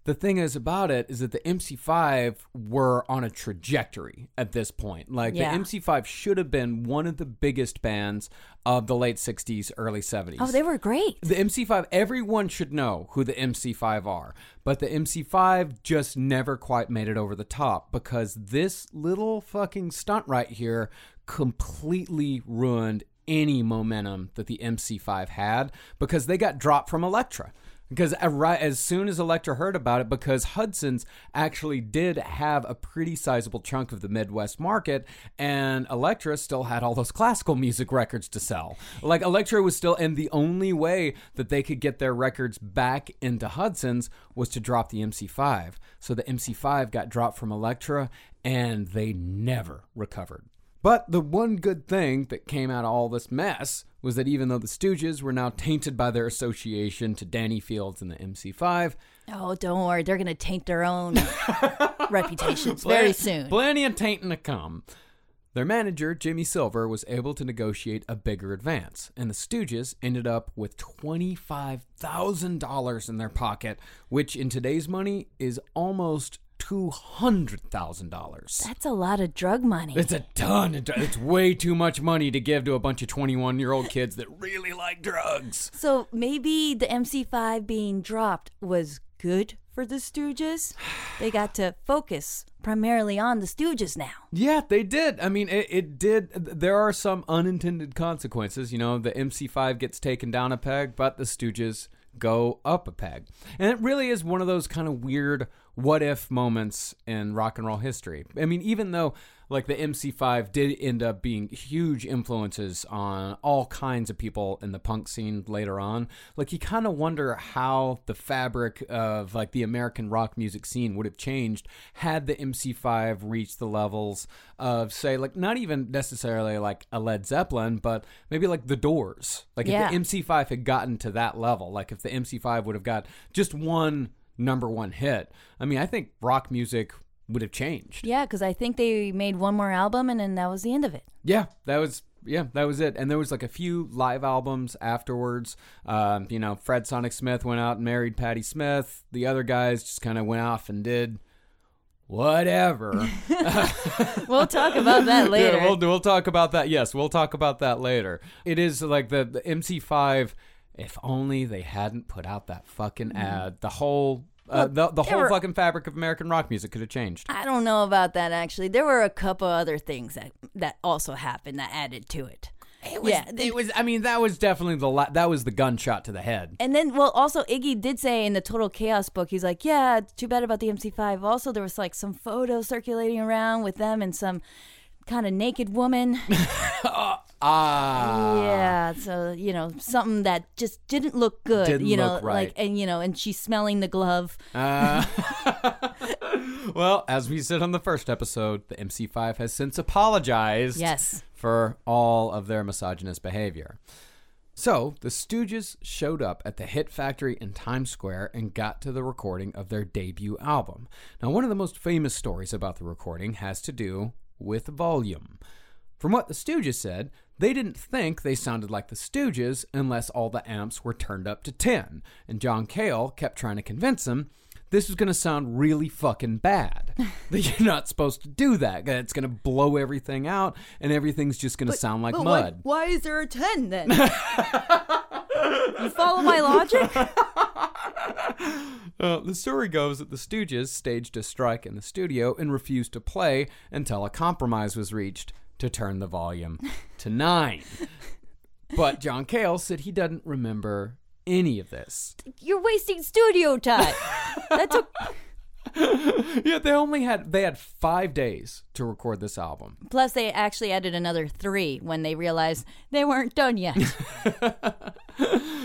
the thing is about it is that the MC5 were on a trajectory at this point. Like Yeah. the MC5 should have been one of the biggest bands of the late 60s, early 70s. Oh, they were great. The MC5, everyone should know who the MC5 are, but the MC5 just never quite made it over the top because this little fucking stunt right here completely ruined any momentum that the MC5 had because they got dropped from Elektra. Because right as soon as Elektra heard about it, because Hudson's actually did have a pretty sizable chunk of the Midwest market, and Elektra still had all those classical music records to sell. Like Elektra was still, and the only way that they could get their records back into Hudson's was to drop the MC5. So the MC5 got dropped from Elektra, and they never recovered. But the one good thing that came out of all this mess was that even though the Stooges were now tainted by their association to Danny Fields and the MC5, Oh, don't worry. They're going to taint their own [laughs] reputations very soon. Plenty of tainting to come. Their manager, Jimmy Silver, was able to negotiate a bigger advance, and the Stooges ended up with $25,000 in their pocket, which in today's money is almost $200,000. That's a lot of drug money. It's a ton. Of, it's way too much money to give to a bunch of 21 year old kids that really like drugs. So maybe the MC5 being dropped was good for the Stooges. They got to focus primarily on the Stooges now. Yeah, they did. I mean, it, it did. There are some unintended consequences. You know, the MC5 gets taken down a peg, but the Stooges go up a peg. And it really is one of those kind of weird what if moments in rock and roll history. I mean, even though like the MC5 did end up being huge influences on all kinds of people in the punk scene later on, like you kind of wonder how the fabric of like the American rock music scene would have changed had the MC5 reached the levels of say like not even necessarily like a Led Zeppelin, but maybe like the Doors. Like Yeah. if the MC5 had gotten to that level, like if the MC5 would have got just one number one hit, I mean, I think rock music would have changed. Yeah, because I think they made one more album and then that was the end of it. Yeah, that was yeah, that was it. And there was like a few live albums afterwards. Um, you know, Fred Sonic Smith went out and married Patti Smith. The other guys just kind of went off and did whatever. [laughs] [laughs] We'll talk about that later. Yeah, we'll we'll talk about that. Yes, we'll talk about that later. It is like the, the MC5. If only they hadn't put out that fucking ad, the whole uh, the the whole were- fucking fabric of American rock music could have changed. I don't know about that actually. There were a couple other things that that also happened that added to it. It was, yeah, it was. I mean, that was definitely the la- that was the gunshot to the head. And then, well, also Iggy did say in the Total Chaos book, he's like, yeah, too bad about the MC5. Also, there was like some photos circulating around with them and some kind of naked woman. [laughs] Ah, yeah, so you know something that just didn't look good. Didn't you know, look right. like and you know, and she's smelling the glove. Uh, [laughs] well, as we said on the first episode, the MC5 has since apologized Yes. for all of their misogynist behavior. So, the Stooges showed up at the Hit Factory in Times Square and got to the recording of their debut album. Now, one of the most famous stories about the recording has to do with volume. From what the Stooges said, they didn't think they sounded like the Stooges unless all the amps were turned up to 10, and John Cale kept trying to convince them this is going to sound really fucking bad. [laughs] that you're not supposed to do that. that It's going to blow everything out, and everything's just going to sound like But why- mud. Why, is there a ten then? [laughs] you follow my logic? [laughs] Uh, the story goes that the Stooges staged a strike in the studio and refused to play until a compromise was reached to turn the volume to nine. But John Cale said he doesn't remember any of this. You're wasting studio time. that took [laughs] yeah, they only had they had five days to record this album. Plus, they actually added another three when they realized they weren't done yet. [laughs]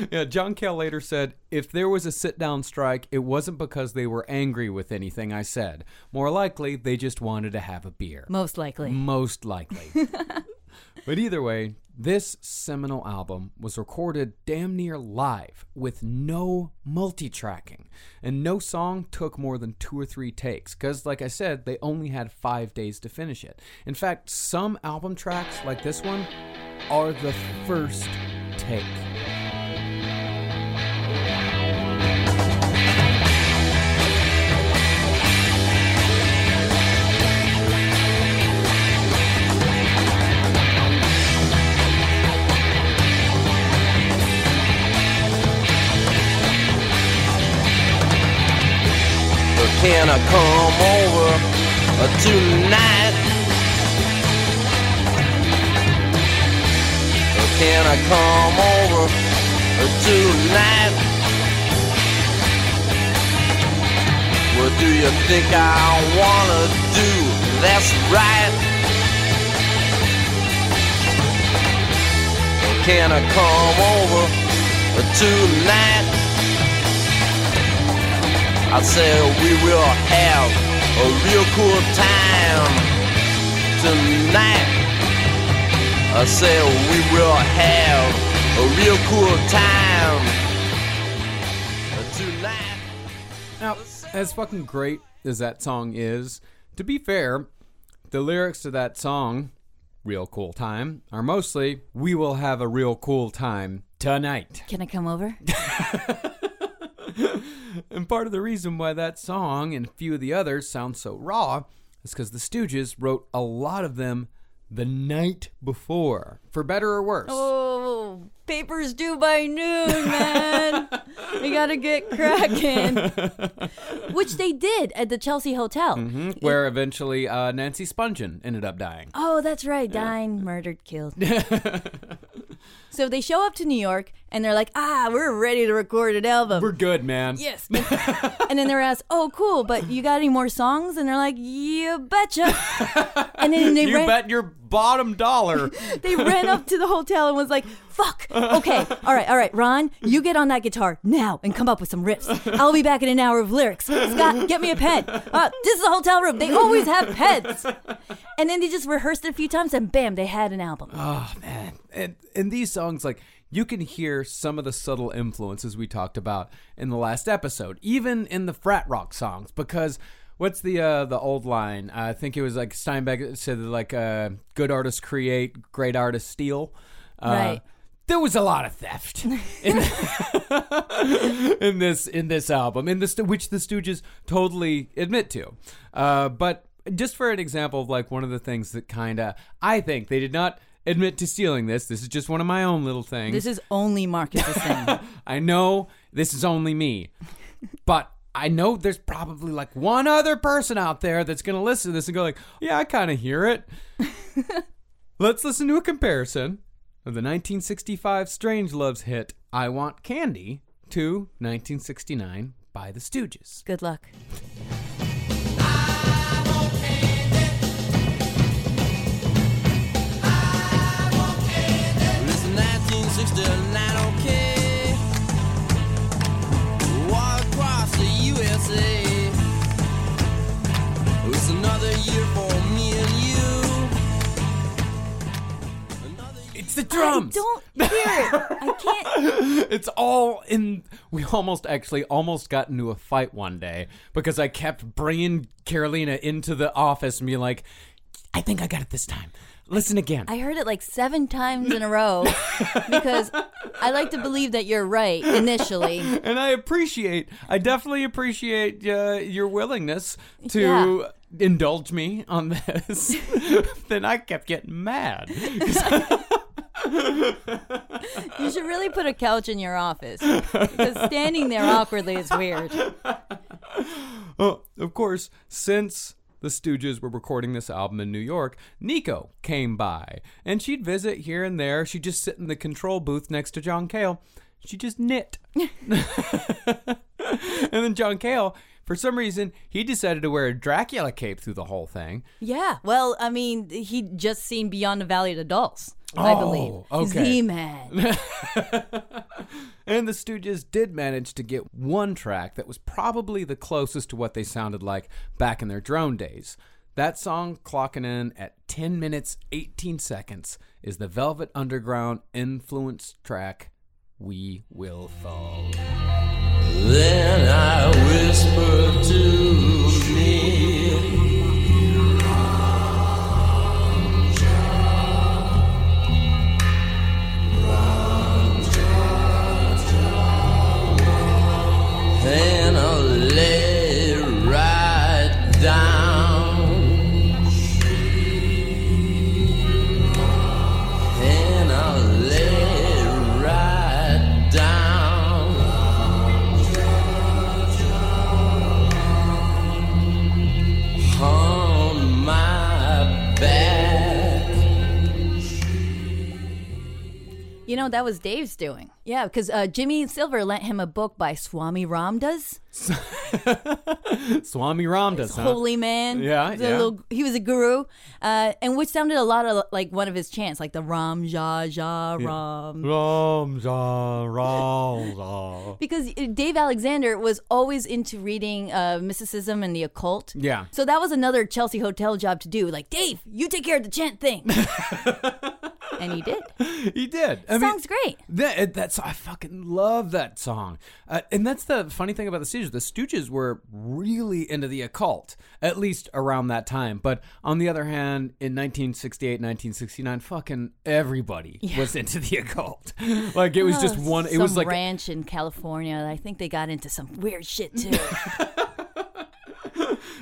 Yeah, John Cale later said, if there was a sit down strike, it wasn't because they were angry with anything I said. More likely, they just wanted to have a beer. Most likely. Most likely. [laughs] but either way, this seminal album was recorded damn near live with no multi tracking. And no song took more than two or three takes, because, like I said, they only had five days to finish it. In fact, some album tracks, like this one, are the first take. Can I come over tonight? Can I come over tonight? What do you think I wanna do? That's right. Can I come over tonight? I said we will have a real cool time tonight. I said we will have a real cool time tonight. Now, as fucking great as that song is, to be fair, the lyrics to that song, Real Cool Time, are mostly, We will have a real cool time tonight. Can I come over? [laughs] And part of the reason why that song and a few of the others sound so raw is because the Stooges wrote a lot of them the night before, for better or worse. Oh, papers due by noon, man. we gotta get cracking. [laughs] Which they did at the Chelsea Hotel. Mhm, Where eventually uh, Nancy Spungen ended up dying. Oh, that's right. Dying, murdered, killed. [laughs] so they show up to New York and they're like, ah, we're ready to record an album. We're good, man. Yes. [laughs] and then they're asked, oh, cool, but you got any more songs? And they're like, you betcha. and then they you ran, bet your bottom dollar. [laughs] they ran up to the hotel and was like, fuck. Okay. All right. All right. Ron, you get on that guitar now and come up with some riffs. I'll be back in an hour of lyrics. Scott, get me a pen. Uh, this is a hotel room. They always have pens. And then they just rehearsed it a few times and bam, they had an album. Oh man, and and these songs like you can hear some of the subtle influences we talked about in the last episode, even in the frat rock songs. Because what's the uh, the old line? I think it was like Steinbeck said that like uh, good artists create, great artists steal. Uh, Right. There was a lot of theft in, [laughs] in this in this album, in this which the Stooges totally admit to. Uh, but just for an example of like one of the things that kind of I think they did not admit to stealing this. This is just one of my own little things. This is only Marcus's [laughs] thing. I know this is only me, but I know there's probably like one other person out there that's gonna listen to this and go like, "Yeah, I kind of hear it." [laughs] Let's listen to a comparison of the 1965 Strangeloves hit "I Want Candy" to 1969 by the Stooges. Good luck. It's 1969, okay. USA. It's another year for me and you. It's the drums. I don't hear it. I can't. [laughs] it's all in. We almost actually almost got into a fight one day because I kept bringing Carolina into the office and being like, "I think I got it this time. Listen again." I heard it like seven times in a row because I like to believe that you're right initially. [laughs] and I appreciate, I definitely appreciate uh, your willingness to Yeah. indulge me on this. [laughs] then I kept getting mad. You should really put a couch in your office because standing there awkwardly is weird. [laughs] Oh, of course, since the Stooges were recording this album in New York, Nico came by, and she'd visit here and there. She'd just sit in the control booth next to John Cale. She just knit. [laughs] [laughs] and then John Cale, for some reason, he decided to wear a Dracula cape through the whole thing. Yeah, well, I mean, he'd just seen Beyond the Valley of the Dolls, I oh, believe. Oh, He's okay. the man. [laughs] [laughs] And the Stooges did manage to get one track that was probably the closest to what they sounded like back in their drone days. That song, clocking in at 10 minutes 18 seconds, is the Velvet Underground influence track, We Will Fall. Then I whisper to know, that was Dave's doing. Yeah, because uh, Jimmy Silver lent him a book by Swami Ramdas, [laughs] Swami Ramdas, huh? holy man. Yeah, He was a yeah. little- he was a guru, uh, and which sounded a lot of like one of his chants, like the Ram Ja Ja Ram. Ramza, Ramza. Because uh, Dave Alexander was always into reading uh, mysticism and the occult. Yeah. So that was another Chelsea Hotel job to do. Like, Dave, you take care of the chant thing. [laughs] and he did. [laughs] He did. I mean, Song's great. That, that's I fucking love that song, uh, and that's the funny thing about the Stooges. The Stooges were really into the occult, at least around that time. But on the other hand, in 1968, 1969, fucking everybody was into the occult. [laughs] like it was just one. It was like a ranch in California. I think they got into some weird shit too. [laughs]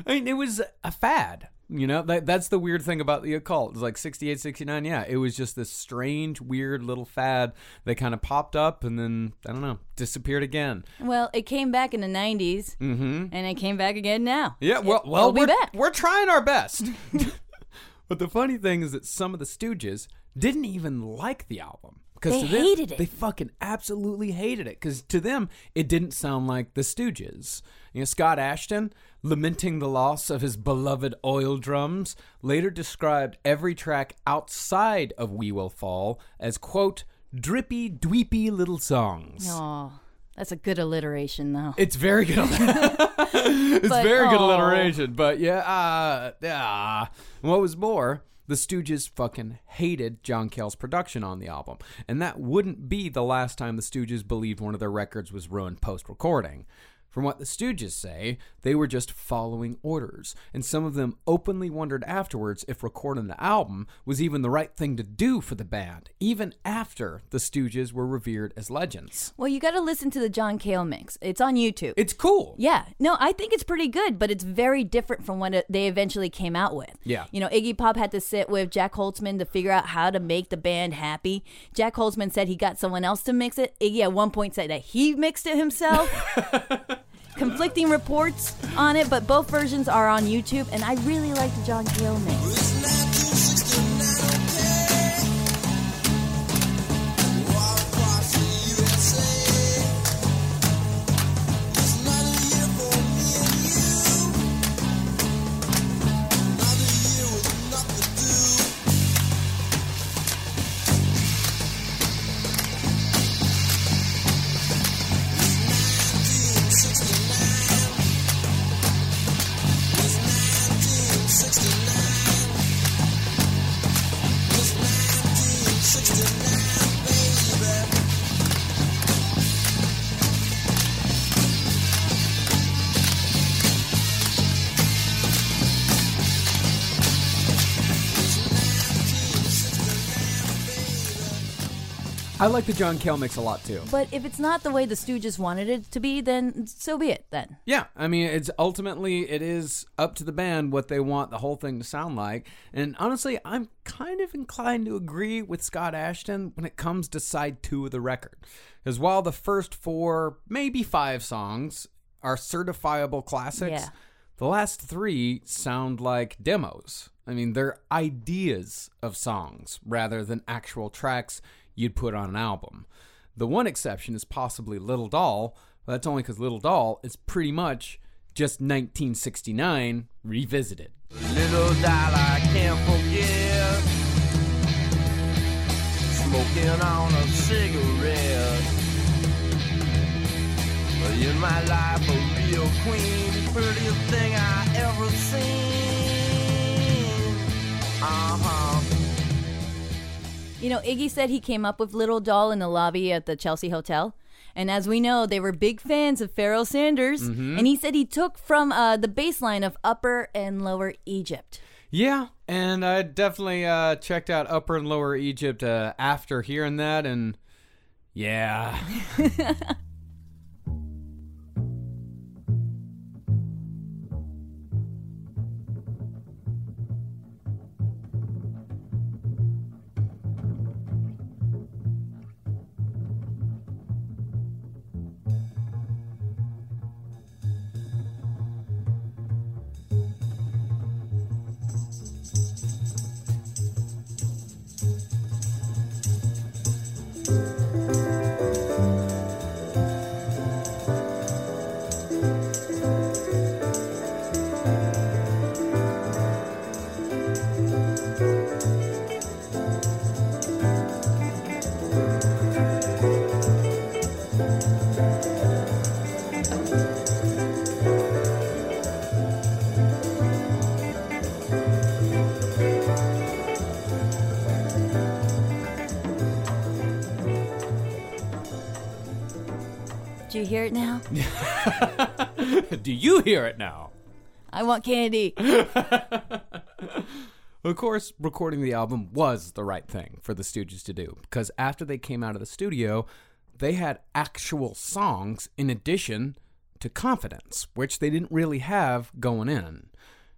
I mean, it was a fad. You know, that, that's the weird thing about the occult. It's like 68, 69. Yeah, it was just this strange, weird little fad that kind of popped up and then, I don't know, disappeared again. well, it came back in the '90s, Mm-hmm. and it came back again now. Yeah, well, well, be we're, back. we're trying our best. [laughs] but the funny thing is that some of the Stooges didn't even like the album because They them, hated it. They fucking absolutely hated it because to them it didn't sound like the Stooges. You know, Scott Asheton, lamenting the loss of his beloved oil drums, later described every track outside of We Will Fall as quote drippy, dweepy little songs. Oh, that's a good alliteration, though. It's very good. [laughs] it's But- very good aw. alliteration, but yeah, uh, yeah. And What was more, the Stooges fucking hated John Cale's production on the album, and that wouldn't be the last time the Stooges believed one of their records was ruined post-recording. From what the Stooges say, they were just following orders, and some of them openly wondered afterwards if recording the album was even the right thing to do for the band, even after the Stooges were revered as legends. Well, you got to listen to the John Cale mix. It's on YouTube. It's cool. yeah, no, I think it's pretty good, but it's very different from what they eventually came out with. Yeah. You know, Iggy Pop had to sit with Jac Holzman to figure out how to make the band happy. Jac Holzman said he got someone else to mix it. Iggy at one point said that he mixed it himself. [laughs] Conflicting reports on it, but both versions are on YouTube, and I really like the John Cale. Like the John Cale mix a lot too. But if it's not the way the Stooges wanted it to be, then so be it. Then Yeah, I mean, it's ultimately it is up to the band what they want the whole thing to sound like. And honestly, I'm kind of inclined to agree with Scott Asheton when it comes to side two of the record, because while the first four, maybe five songs are certifiable classics, Yeah. the last three sound like demos. I mean, they're ideas of songs rather than actual tracks you'd put on an album. The one exception is possibly Little Doll, but that's only because Little Doll is pretty much just 1969 revisited. Little doll I can't forget. Smoking on a cigarette. In my life, a real queen, prettiest thing I ever seen. Uh huh. You know, Iggy said he came up with Little Doll in the lobby at the Chelsea Hotel. And as we know, they were big fans of Pharoah Sanders. And he said he took from uh, the bassline of Upper and Lower Egypt. Yeah, and I definitely uh, checked out Upper and Lower Egypt uh, after hearing that, and yeah. [laughs] you hear it now? [laughs] Do you hear it now? I want candy. [laughs] Of course, recording the album was the right thing for the Stooges to do because after they came out of the studio, they had actual songs in addition to Confidence, which they didn't really have going in.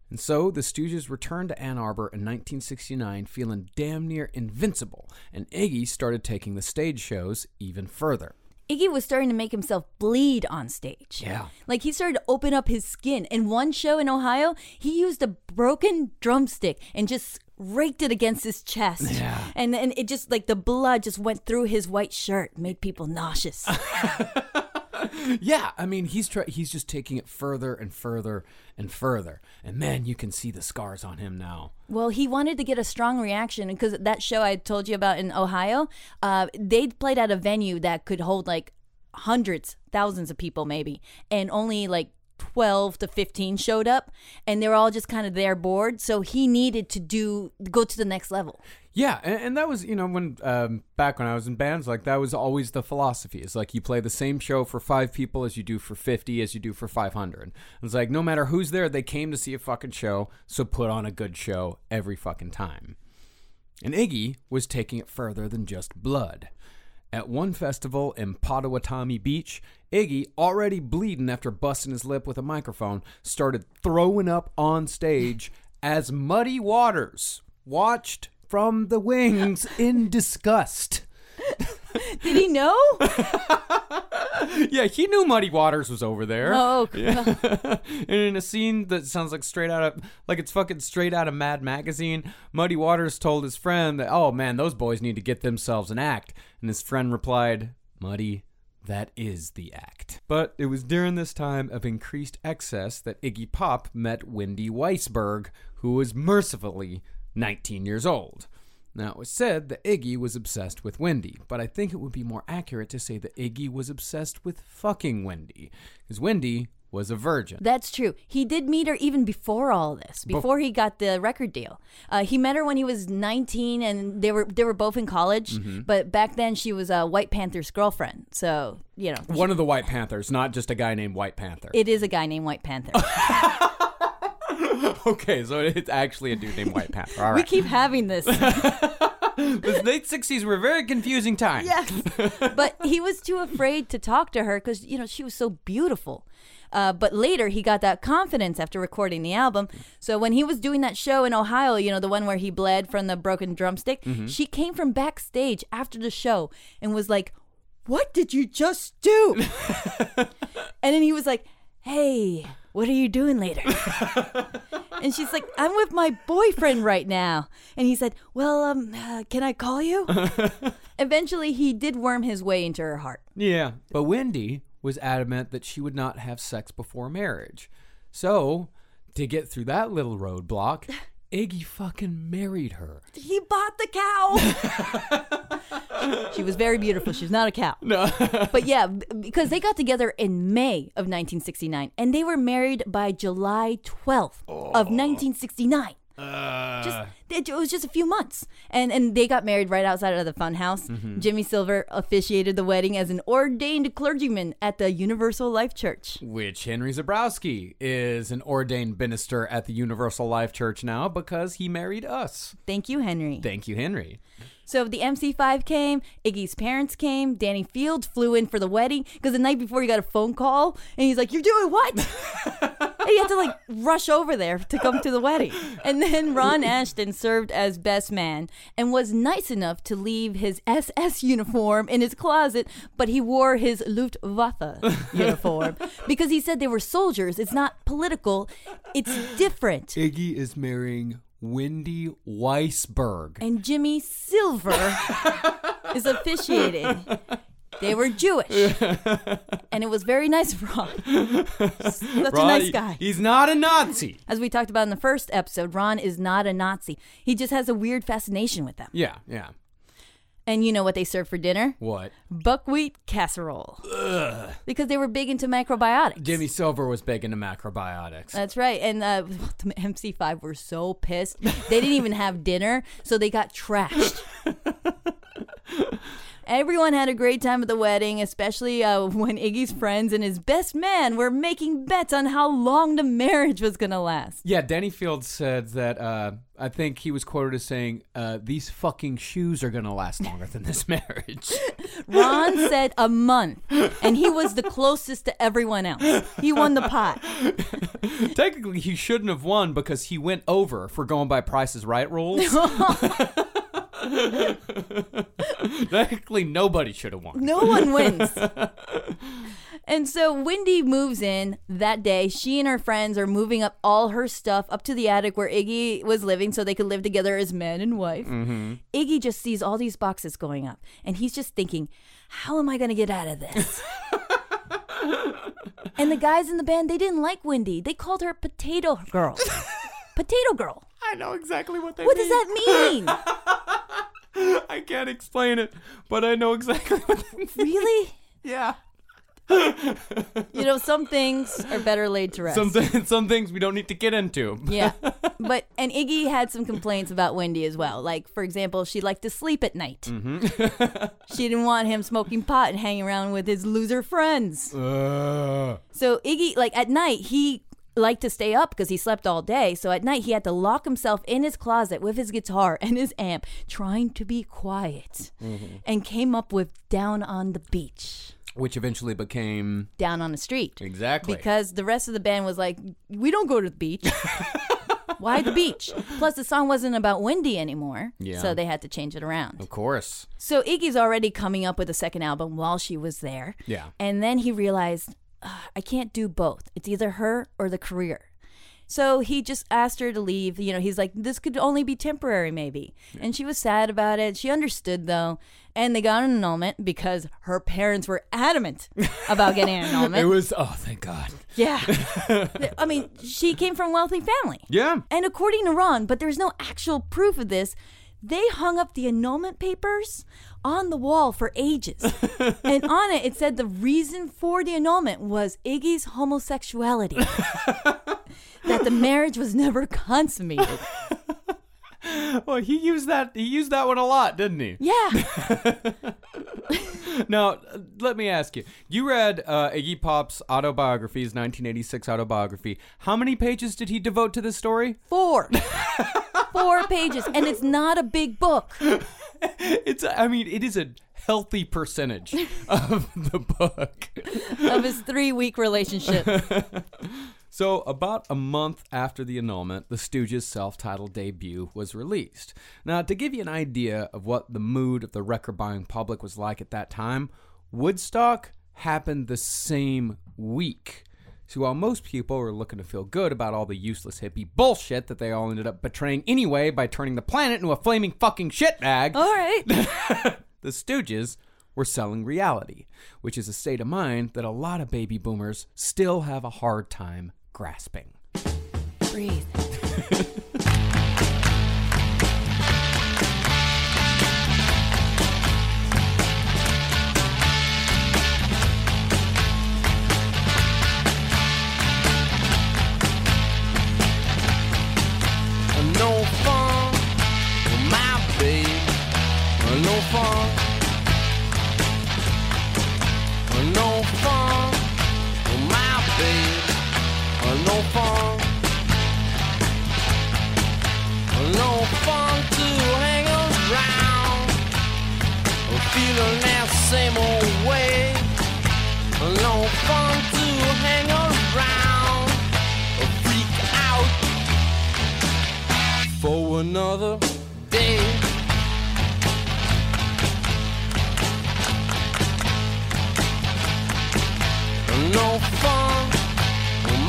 And so the Stooges returned to Ann Arbor in 1969 feeling damn near invincible, and Iggy started taking the stage shows even further. Iggy was starting to make himself bleed on stage. Yeah. Like he started to open up his skin. In one show in Ohio, he used a broken drumstick and just raked it against his chest. Yeah. And then it just like the blood just went through his white shirt, made people nauseous. [laughs] [laughs] Yeah, I mean he's he's just taking it further and further and further, and man, you can see the scars on him now. Well, he wanted to get a strong reaction because that show I told you about in Ohio, uh, they played at a venue that could hold like hundreds, thousands of people maybe, and only like 12 to 15 showed up and they were all just kind of there bored so he needed to do go to the next level Yeah, and, and that was you know when um, back when I was in bands, like that was always the philosophy. It's like you play the same show for five people as you do for fifty, as you do for five hundred. It's like no matter who's there, they came to see a fucking show, so put on a good show every fucking time. And Iggy was taking it further than just blood. At one festival in Potawatomi Beach, Iggy, already bleeding after busting his lip with a microphone, started throwing up on stage as Muddy Waters watched from the wings [laughs] in disgust. did he know [laughs] Yeah, he knew Muddy Waters was over there. oh [laughs] Yeah. and in a scene that sounds like straight out of like it's fucking straight out of Mad Magazine, Muddy Waters told his friend that, "Oh man, those boys need to get themselves an act." And his friend replied, "Muddy, that is the act." But it was during this time of increased excess that Iggy Pop met Wendy Weisberg, who was mercifully 19 years old. Now, it was said that Iggy was obsessed with Wendy, but I think it would be more accurate to say that Iggy was obsessed with fucking Wendy, because Wendy was a virgin. That's true. He did meet her even before all this, before he got the record deal. Uh, he met her when he was 19, and they were they were both in college. Mm-hmm. But back then, she was a White Panther's girlfriend. So you know, One of the White Panthers, not just a guy named White Panther. it is a guy named White Panther. [laughs] okay, so it's actually a dude named White Panther. All We right. keep having this. [laughs] the late 60s were a very confusing time. yes, [laughs] but he was too afraid to talk to her because you know she was so beautiful. Uh, but later he got that confidence after recording the album. So when he was doing that show in Ohio, you know, the one where he bled from the broken drumstick, she came from backstage after the show and was like, What did you just do? [laughs] and then he was like, Hey, what are you doing later? [laughs] and she's like, I'm with my boyfriend right now. And he said, Well, um, uh, can I call you? [laughs] Eventually, he did worm his way into her heart. Yeah. But Wendy was adamant that she would not have sex before marriage. So, to get through that little roadblock, [laughs] Iggy fucking married her. He bought the cow. [laughs] she was very beautiful. She's not a cow. No. [laughs] But yeah, because they got together in May of 1969 and they were married by July 12th of 1969. Just uh. it, it was just a few months, and and they got married right outside of the fun house. Mm-hmm. Jimmy Silver officiated the wedding as an ordained clergyman at the Universal Life Church. Which Henry Zebrowski is an ordained minister at the Universal Life Church now because he married us. Thank you, Henry. Thank you, Henry. So the MC5 came, Iggy's parents came, Danny Fields flew in for the wedding because the night before he got a phone call and he's like, "You're doing what?" and [laughs] he had to like rush over there to come to the wedding. And then Ron Asheton served as best man and was nice enough to leave his SS uniform in his closet, but he wore his Luftwaffe [laughs] uniform because he said they were soldiers. It's not political. It's different. Iggy is marrying Wendy Weisberg. and Jimmy Silver [laughs] is officiating. They were Jewish, [laughs] and it was very nice of Ron. Such a nice guy. He's not a Nazi. As we talked about in the first episode, Ron is not a Nazi. He just has a weird fascination with them. Yeah, yeah. And you know what they served for dinner? What? Buckwheat casserole. Because they were big into macrobiotics. Jimmy Silver was big into macrobiotics. That's right. And uh, [laughs] the MC5 were so pissed. They didn't even have dinner, so they got trashed. [laughs] Everyone had a great time at the wedding, especially uh, [laughs] when Iggy's friends and his best man were making bets on how long the marriage was going to last. Yeah, Danny Fields said that. Uh, I think he was quoted as saying, uh, "These fucking shoes are gonna last longer than this marriage." [laughs] Ron said a month, and he was the closest to everyone else. He won the pot. [laughs] Technically, he shouldn't have won because he went over for going by Price Is Right rules. [laughs] Technically, nobody should have won. No one wins. [laughs] And so Wendy moves in that day. She and her friends are moving up all her stuff up to the attic where Iggy was living so they could live together as man and wife. Mm-hmm. Iggy just sees all these boxes going up and he's just thinking, how am I going to get out of this? [laughs] and the guys in the band, they didn't like Wendy. They called her Potato Girl. Potato Girl. I know exactly what they What does that mean? [laughs] I can't explain it, but I know exactly [laughs] what really? Yeah. [laughs] You know, some things are better laid to rest. Some, th- some things we don't need to get into. Yeah. But and Iggy had some complaints about Wendy as well. Like for example, she liked to sleep at night. she didn't want him smoking pot and hanging around with his loser friends. Uh, So Iggy like at night he liked to stay up because he slept all day. So at night he had to lock himself in his closet with his guitar and his amp trying to be quiet. Mm-hmm. And came up with Down on the Beach. which eventually became Down on the street. exactly Because the rest of the band was like, we don't go to the beach. [laughs] Why the beach? Plus, the song wasn't about Wendy anymore. Yeah. So they had to change it around. Of course. So Iggy's already coming up with a second album while she was there. Yeah. And then he realized, "Ugh, I can't do both. It's either her or the career. So he just asked her to leave. You know, he's like, this could only be temporary, maybe. And she was sad about it. She understood, though. And they got an annulment because her parents were adamant about getting an [laughs] annulment. It was oh thank God. Yeah. [laughs] I mean, she came from a wealthy family. Yeah. And according to Ron, but there's no actual proof of this, they hung up the annulment papers on the wall for ages. [laughs] and on it, it said the reason for the annulment was Iggy's homosexuality. [laughs] that the marriage was never consummated. [laughs] [laughs] Well, he used that he used that one a lot, didn't he? Yeah. [laughs] Now, let me ask you. You read uh, Iggy Pop's autobiography, his 1986 autobiography. How many pages did he devote to this story? Four. [laughs] Four pages. And it's not a big book. It's I mean, it is a healthy percentage of the book. Of his three week relationship. So, about a month after the annulment, the Stooges' self titled debut was released. Now, to give you an idea of what the mood of the record buying public was like at that time, Woodstock happened the same week. So, while most people were looking to feel good about all the useless hippie bullshit that they all ended up betraying anyway by turning the planet into a flaming fucking shitbag, All right. [laughs] the Stooges were selling reality, which is a state of mind that a lot of baby boomers still have a hard time grasping. Breathe. [laughs] another day. No fun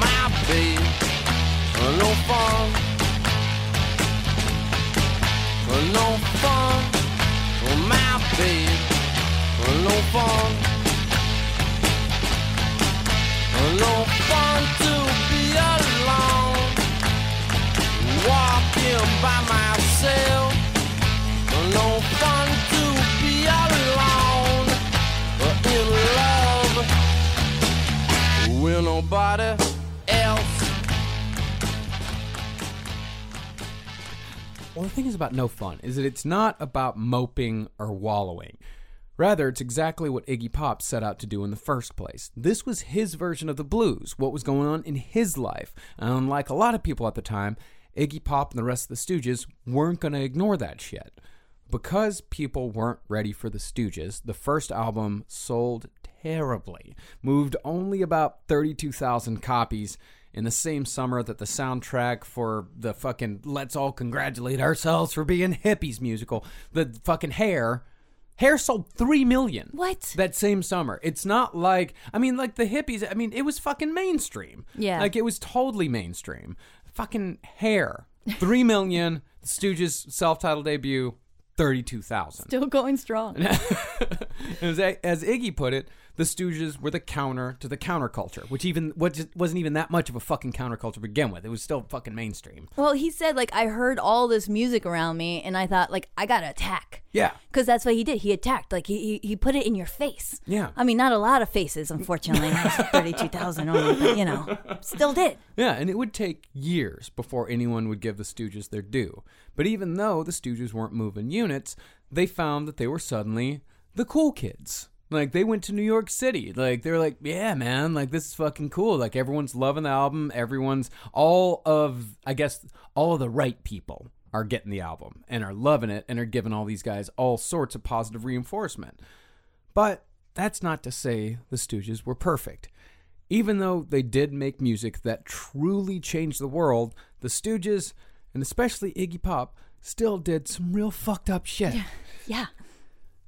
my babe. No fun. No fun my babe. No fun. Well, the thing is about no fun is that it's not about moping or wallowing. Rather, it's exactly what Iggy Pop set out to do in the first place. This was his version of the blues, what was going on in his life. And unlike a lot of people at the time, Iggy Pop and the rest of the Stooges weren't going to ignore that shit. Because people weren't ready for the Stooges, the first album sold terribly, moved only about 32,000 copies in the same summer that the soundtrack for the fucking Let's All Congratulate Ourselves for Being Hippies musical, the fucking Hair, Hair sold 3 million. What? That same summer. It's not like, I mean, like the hippies, I mean, it was fucking mainstream. Yeah. Like it was totally mainstream. Fucking Hair, 3 million, the [laughs] Stooges self titled debut, 32,000. Still going strong. [laughs] as, as Iggy put it, the Stooges were the counter to the counterculture, which even what wasn't even that much of a fucking counterculture to begin with. It was still fucking mainstream. Well, he said like I heard all this music around me, and I thought like I gotta attack. Yeah. Because that's what he did. He attacked. Like he, he he put it in your face. Yeah. I mean, not a lot of faces, unfortunately. [laughs] Thirty-two thousand only, but you know, still did. Yeah, and it would take years before anyone would give the Stooges their due. But even though the Stooges weren't moving units, they found that they were suddenly the cool kids. Like they went to New York City. Like they're like, yeah, man, like this is fucking cool. Like everyone's loving the album. Everyone's all of I guess all of the right people are getting the album and are loving it and are giving all these guys all sorts of positive reinforcement. But that's not to say the Stooges were perfect. Even though they did make music that truly changed the world, the Stooges, and especially Iggy Pop, still did some real fucked up shit. Yeah.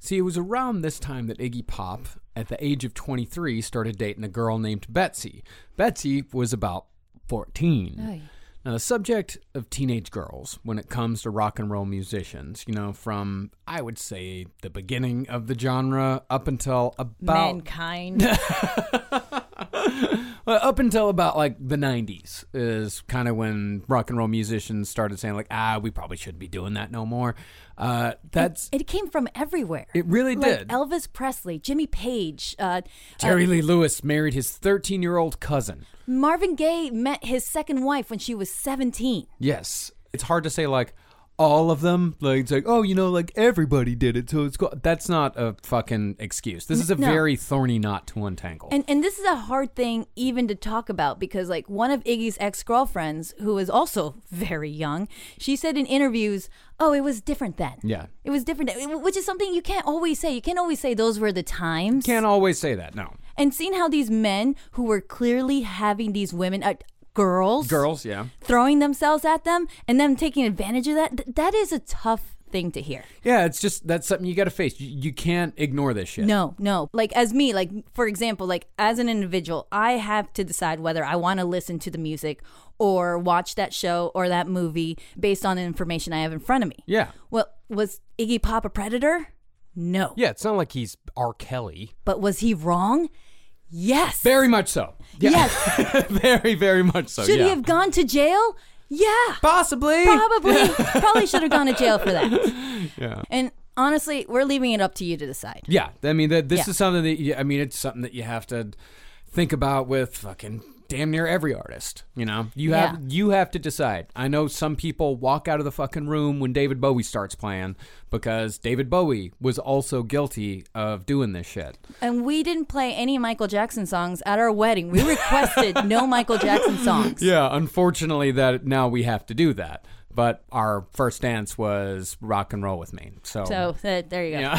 See, it was around this time that Iggy Pop, at the age of 23, started dating a girl named Betsy. Betsy was about 14. Oy. Now, the subject of teenage girls when it comes to rock and roll musicians, you know, from, I would say, the beginning of the genre up until about. Mankind. [laughs] Well, up until about like the 90s is kind of when rock and roll musicians started saying, like, ah, we probably shouldn't be doing that no more. Uh, that's. it came from everywhere. It really like did. Elvis Presley, Jimmy Page, uh, Jerry uh, Lee Lewis married his 13 year old cousin. Marvin Gaye met his second wife when she was 17. Yes. It's hard to say, like, all of them. Like, it's like, oh, you know, like everybody did it, so it's cool. That's not a fucking excuse. This is a No. very thorny knot to untangle. And and this is a hard thing even to talk about because like one of Iggy's ex-girlfriends who is also very young, she said in interviews, "Oh, it was different then." yeah. It was different, then," which is something you can't always say. You can't always say those were the times. Can't always say that, no. And seeing how these men who were clearly having these women, uh, girls, Girls, yeah. throwing themselves at them and them taking advantage of that, th- that is a tough thing to hear. Yeah, it's just, that's something you got to face. You, you can't ignore this shit. No, no. Like as me, like for example, like as an individual, I have to decide whether I want to listen to the music or watch that show or that movie based on the information I have in front of me. Yeah. Well, was Iggy Pop a predator? No. Yeah, it's not like he's R. Kelly. But was he wrong? Yes. Very much so. Yeah. Yes. [laughs] very, very much so. Should yeah. he have gone to jail? Yeah. Possibly. Probably. [laughs] Probably should have gone to jail for that. Yeah. And honestly, we're leaving it up to you to decide. Yeah, I mean that this Yeah. is something that you, I mean it's something that you have to think about with fucking damn near every artist. You know, you have you have to decide. I know some people walk out of the fucking room when David Bowie starts playing because David Bowie was also guilty of doing this shit. And we didn't play any Michael Jackson songs at our wedding. We requested no [laughs] Michael Jackson songs. Yeah, unfortunately that now we have to do that. But our first dance was rock and roll with me. So, So uh, there you go. yeah.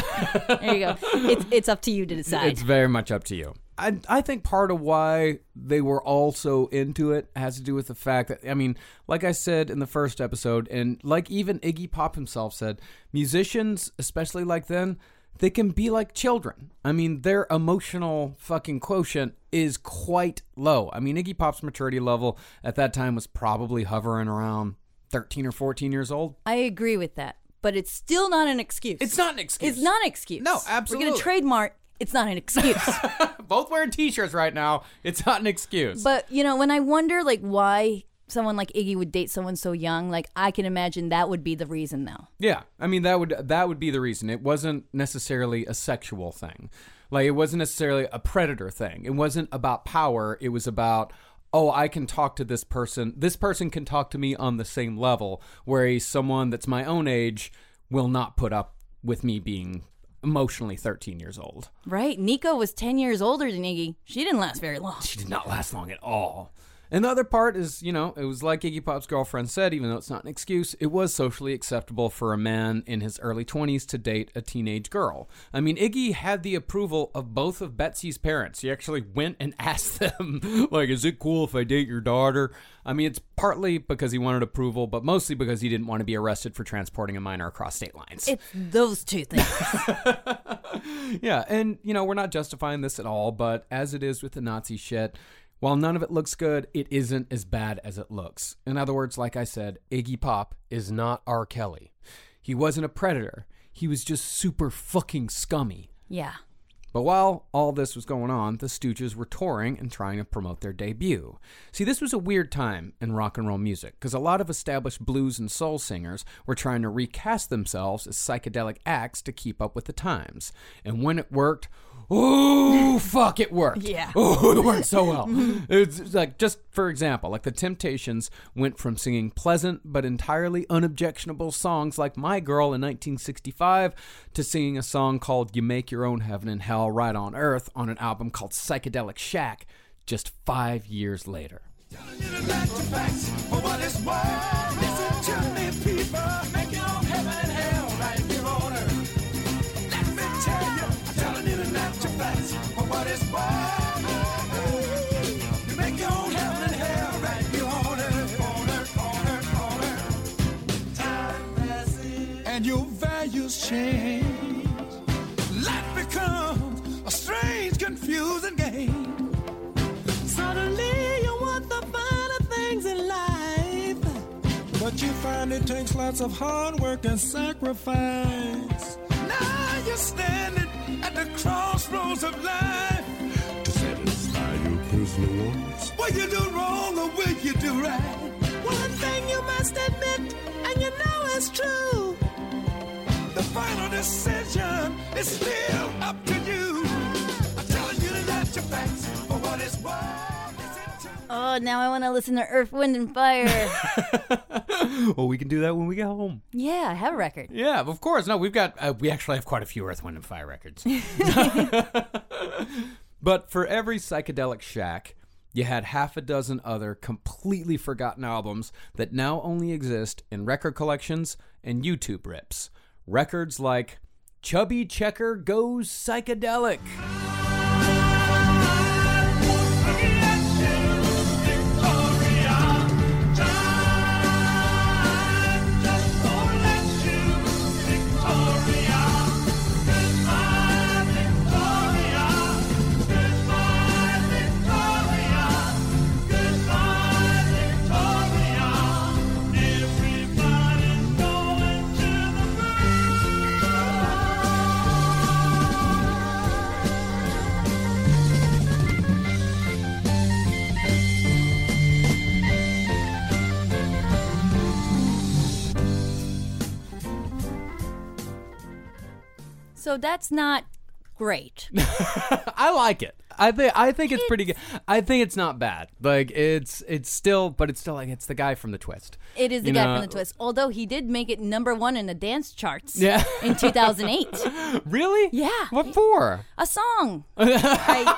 there you go. It's it's up to you to [laughs] decide. It's very much up to you. I, I think part of why they were all so into it has to do with the fact that, I mean, like I said in the first episode, and like even Iggy Pop himself said, musicians, especially like then, they can be like children. I mean, their emotional fucking quotient is quite low. I mean, Iggy Pop's maturity level at that time was probably hovering around 13 or 14 years old. I agree with that, but it's still not an excuse. It's not an excuse. It's not an excuse. No, absolutely. We're gonna trademark. It's not an excuse. [laughs] Both wearing t shirts right now. It's not an excuse. but you know, when I wonder like why someone like Iggy would date someone so young, like I can imagine that would be the reason though. Yeah, I mean that would that would be the reason. It wasn't necessarily a sexual thing. Like it wasn't necessarily a predator thing. It wasn't about power. It was about oh, I can talk to this person. This person can talk to me on the same level, whereas someone that's my own age will not put up with me being emotionally 13 years old. Right. Nico was 10 years older than Iggy. She didn't last very long. She did not last long at all. And the other part is, you know, it was like Iggy Pop's girlfriend said, even though it's not an excuse, it was socially acceptable for a man in his early 20s to date a teenage girl. I mean, Iggy had the approval of both of Betsy's parents. He actually went and [laughs] asked them, like, is it cool if I date your daughter? I mean, it's partly because he wanted approval, but mostly because he didn't want to be arrested for transporting a minor across state lines. It's those two things. [laughs] [laughs] yeah, and you know, we're not justifying this at all, but as it is with the Nazi shit, while none of it looks good, it isn't as bad as it looks. In other words, like I said, Iggy Pop is not R. Kelly. He wasn't a predator. He was just super fucking scummy. yeah. But while all this was going on, the Stooges were touring and trying to promote their debut. See, this was a weird time in rock and roll music because a lot of established blues and soul singers were trying to recast themselves as psychedelic acts to keep up with the times. And when it worked, oh fuck, it worked. Yeah. [laughs] Oh, it worked so well. it's it's like just for example, like the Temptations went from singing pleasant but entirely unobjectionable songs like My Girl in 1965 to singing a song called You Make Your Own Heaven and Hell Right on Earth on an album called Psychedelic Shack just 5 years later. Change. Life becomes a strange, confusing game. Suddenly you want the finer things in life. But you find it takes lots of hard work and sacrifice. Now you're standing at the crossroads of life. To satisfy your personal wants. Will you do wrong or will you do right? One thing you must admit, and you know it's true. The final decision is still up to you. I'm telling you the natural facts for what it's worth. Oh, now I want to listen to Earth, Wind, and Fire. [laughs] well, we can do that when we get home. yeah, I have a record. Yeah, of course. No, we've got uh, we actually have quite a few Earth, Wind, and Fire records. [laughs] [laughs] but for every psychedelic shack, you had half a dozen other completely forgotten albums that now only exist in record collections and YouTube rips. Records like Chubby Checker Goes Psychedelic. So that's not great. [laughs] I like it. I think I think it's pretty good. I think it's not bad. Like it's it's still, but it's still like it's the guy from the twist. It is the You guy know, from the twist. Although he did make it number one in the dance charts. Yeah. In 2008, [laughs] Really? Yeah. What for? a song. I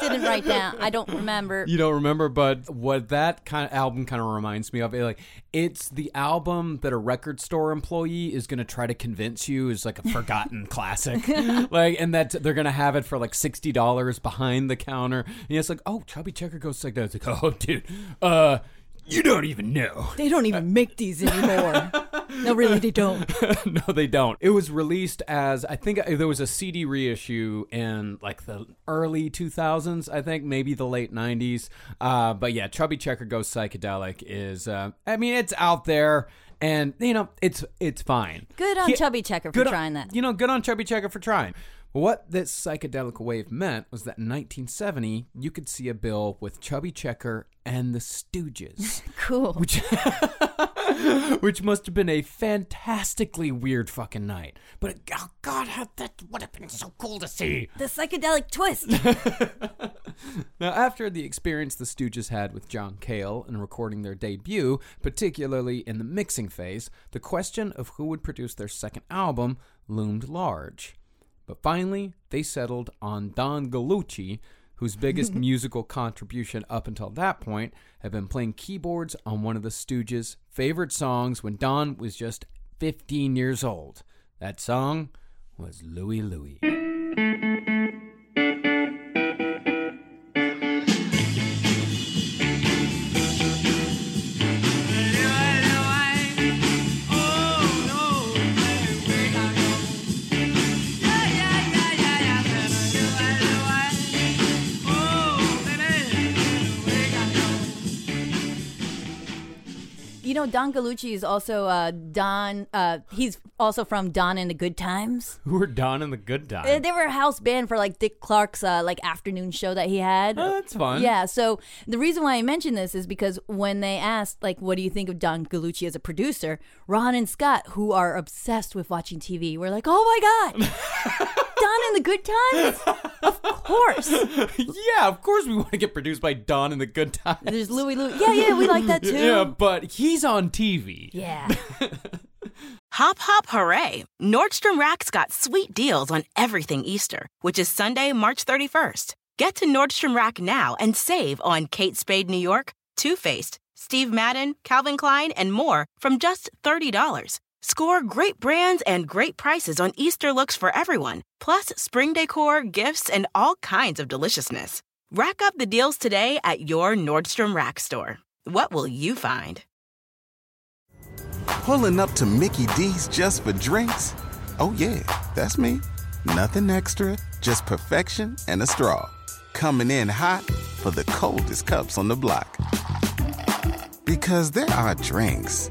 didn't write down. I don't remember. You don't remember, but what that kind of album kind of reminds me of, it, like it's the album that a record store employee is going to try to convince you is like a forgotten [laughs] classic, [laughs] like, and that they're going to have it for like sixty dollars behind the counter. And it's like, oh, Chubby Checker goes like that. It's like, oh, dude, uh, you don't even know. They don't even make these anymore. [laughs] no, really, they don't. [laughs] no, they don't. It was released as I think uh, there was a CD reissue in like the early 2000s. I think maybe the late 90s. Uh, but yeah, Chubby Checker Goes Psychedelic is. Uh, I mean, it's out there, and you know, it's it's fine. Good on He- Chubby Checker for good on- trying that. You know, good on Chubby Checker for trying. What this psychedelic wave meant was that in 1970, you could see a bill with Chubby Checker and the Stooges. [laughs] Cool. which [laughs] which must have been a fantastically weird fucking night. But oh god, how that would have been so cool to see. the psychedelic twist. [laughs] Now, after the experience the Stooges had with John Cale in recording their debut, particularly in the mixing phase, the question of who would produce their second album loomed large. But finally, they settled on Don Gallucci, whose biggest [laughs] musical contribution up until that point had been playing keyboards on one of the Stooges' favorite songs when Don was just 15 years old. That song was Louie Louie. Know, Don Gallucci is also uh, Don. Uh, he's also from Don and the Good Times. Who were Don and the Good Times? Uh, They were a house band for like Dick Clark's uh, like afternoon show that he had. Oh, that's fun. Yeah. So the reason why I mention this is because when they asked like, "What do you think of Don Gallucci as a producer?" Ron and Scott, who are obsessed with watching TV, were like, "Oh my god, [laughs] Don and the Good Times? Of course." yeah, of course we want to get produced by Don and the Good Times. There's Louie Louie. Yeah, yeah, we like that [laughs] too. Yeah, but he's on TV. Yeah. [laughs] Hop, hop, hooray! Nordstrom Rack's got sweet deals on everything Easter, which is Sunday, March 31st. Get to Nordstrom Rack now and save on Kate Spade New York, Too Faced, Steve Madden, Calvin Klein, and more from just $30. Score great brands and great prices on Easter looks for everyone, plus spring decor, gifts, and all kinds of deliciousness. Rack up the deals today at your Nordstrom Rack store. What will you find? Pulling up to Mickey D's just for drinks? Oh, yeah, that's me. Nothing extra, just perfection and a straw. Coming in hot for the coldest cups on the block. Because there are drinks,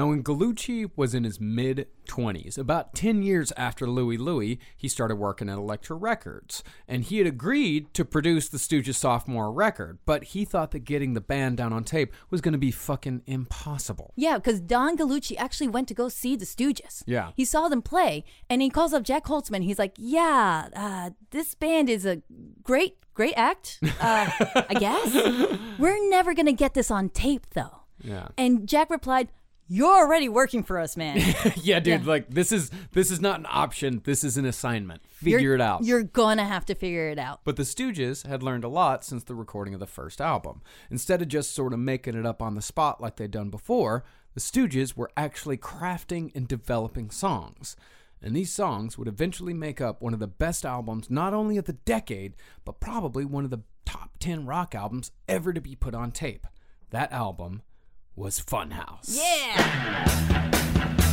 Now, when Gallucci was in his mid 20s, about 10 years after Louie Louie, he started working at Elektra Records. And he had agreed to produce the Stooges' sophomore record, but he thought that getting the band down on tape was going to be fucking impossible. Yeah, because Don Gallucci actually went to go see the Stooges. Yeah. He saw them play, and he calls up Jac Holzman. He's like, "Yeah, uh, this band is a great, great act. Uh, I guess [laughs] we're never gonna get this on tape, though." Yeah. And Jac replied, "You're already working for us, man. [laughs] yeah, dude, Yeah. like this is this is not an option. This is an assignment. Figure You're- it out. You're gonna have to figure it out." But the Stooges had learned a lot since the recording of the first album. Instead of just sort of making it up on the spot like they'd done before, the Stooges were actually crafting and developing songs. And these songs would eventually make up one of the best albums, not only of the decade, but probably one of the top 10 rock albums ever to be put on tape. That album was Funhouse. Yeah.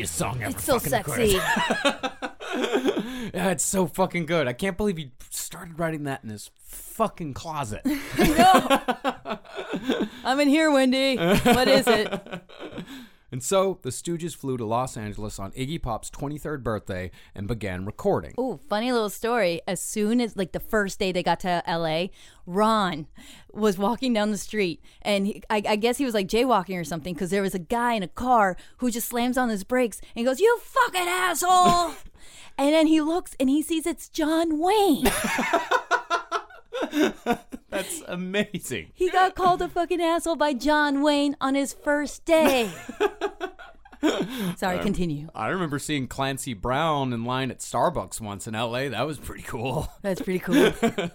Sexiest song ever. It's so sexy. [laughs] yeah, it's so fucking good. I can't believe he started writing that in his fucking closet. [laughs] I'm in here, Wendy. What is it? [laughs] and so the Stooges flew to Los Angeles on Iggy Pop's 23rd birthday and began recording. Ooh, funny little story. As soon as like the first day they got to LA, Ron was walking down the street, and he, I, I guess he was like jaywalking or something because there was a guy in a car who just slams on his brakes and goes, "You fucking asshole!" [laughs] and then he looks and he sees it's John Wayne. [laughs] That's amazing. He got called a fucking asshole by John Wayne on his first day. Sorry, continue. I remember seeing Clancy Brown in line at Starbucks once in LA. That was pretty cool. That's pretty cool. [laughs]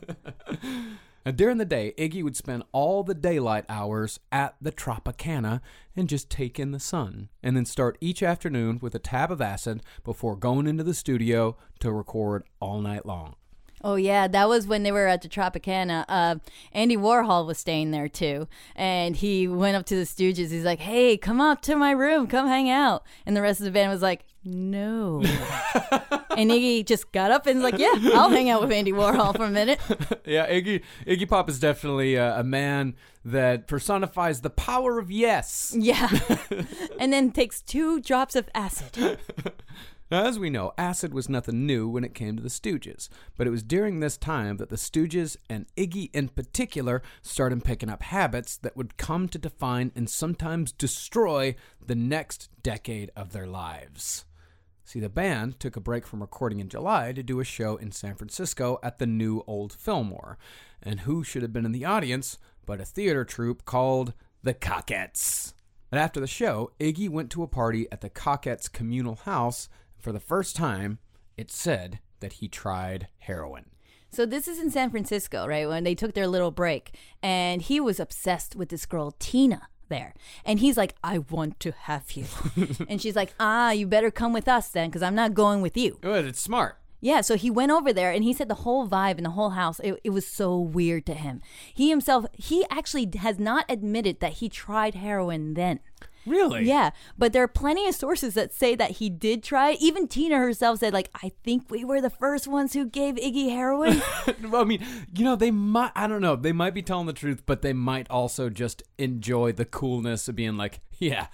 Now, during the day, Iggy would spend all the daylight hours at the Tropicana and just take in the sun, and then start each afternoon with a tab of acid before going into the studio to record all night long. Oh yeah, that was when they were at the Tropicana. Uh, Andy Warhol was staying there too, and he went up to the Stooges. He's like, "Hey, come up to my room, come hang out." And the rest of the band was like, "No." [laughs] and Iggy just got up and was like, "Yeah, I'll hang out with Andy Warhol for a minute." [laughs] yeah, Iggy Iggy Pop is definitely a, a man that personifies the power of yes. Yeah, [laughs] and then takes two drops of acid. As we know, acid was nothing new when it came to the Stooges, but it was during this time that the Stooges and Iggy in particular started picking up habits that would come to define and sometimes destroy the next decade of their lives. See, the band took a break from recording in July to do a show in San Francisco at the new Old Fillmore. And who should have been in the audience but a theater troupe called the Cockettes? And after the show, Iggy went to a party at the Cockettes communal house. For the first time, it said that he tried heroin. So this is in San Francisco, right? When they took their little break, and he was obsessed with this girl Tina there, and he's like, "I want to have you," [laughs] and she's like, "Ah, you better come with us then, because I'm not going with you." Good, it's smart. Yeah, so he went over there and he said the whole vibe in the whole house, it, it was so weird to him. He himself, he actually has not admitted that he tried heroin then. Really? Yeah, but there are plenty of sources that say that he did try. it. Even Tina herself said, like, I think we were the first ones who gave Iggy heroin. [laughs] Well, I mean, you know, they might, I don't know, they might be telling the truth, but they might also just enjoy the coolness of being like, yeah,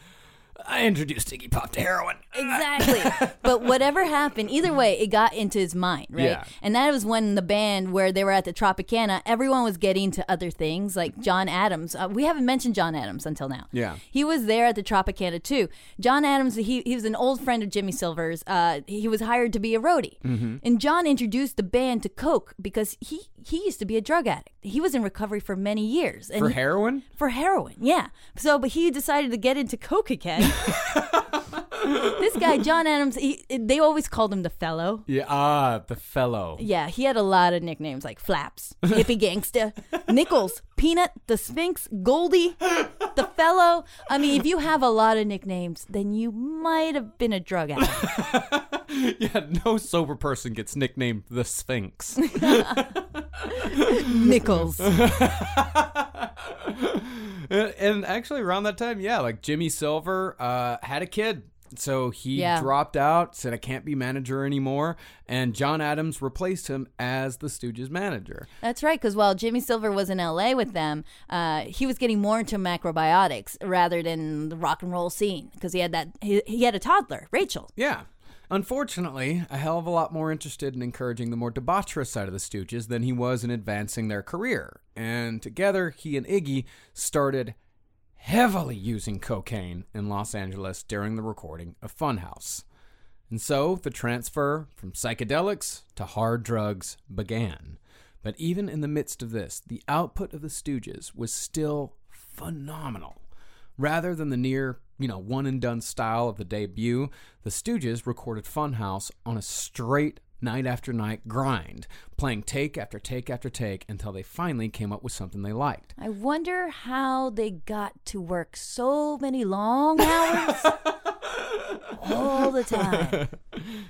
I introduced Iggy Pop to heroin. exactly. but whatever happened, either way, it got into his mind, right? Yeah. And that was when the band, where they were at the Tropicana, everyone was getting to other things, like John Adams. Uh, we haven't mentioned John Adams until now. Yeah. He was there at the Tropicana too. John Adams, he, he was an old friend of Jimmy Silver's. Uh, he was hired to be a roadie. Mm-hmm. And John introduced the band to Coke because he, he used to be a drug addict. He was in recovery for many years. And For he- heroin? for heroin, yeah. So, but he decided to get into coke again. [laughs] [laughs] this guy, John Adams, he, they always called him the fellow. Yeah, ah, the fellow. Yeah, he had a lot of nicknames like Flaps, Hippie Gangsta, [laughs] Nichols, Peanut, the Sphinx, Goldie, the fellow. I mean, if you have a lot of nicknames, then you might have been a drug addict. [laughs] Yeah, no sober person gets nicknamed the Sphinx. [laughs] Nichols. and, and actually, around that time, yeah, like Jimmy Silver uh, had a kid. So he Yeah. dropped out, said, I can't be manager anymore. And John Adams replaced him as the Stooges manager. That's right, because while Jimmy Silver was in LA with them, uh, he was getting more into macrobiotics rather than the rock and roll scene because he had that he, he had a toddler, Rachel. Yeah. Unfortunately, a hell of a lot more interested in encouraging the more debaucherous side of the Stooges than he was in advancing their career. And together, he and Iggy started heavily using cocaine in Los Angeles during the recording of Funhouse. And so the transfer from psychedelics to hard drugs began. But even in the midst of this, the output of the Stooges was still phenomenal. Rather than the near, you know, one and done style of the debut, the Stooges recorded Funhouse on a straight night after night grind, playing take after take after take until they finally came up with something they liked. I wonder how they got to work so many long [laughs] hours. all the time. [laughs]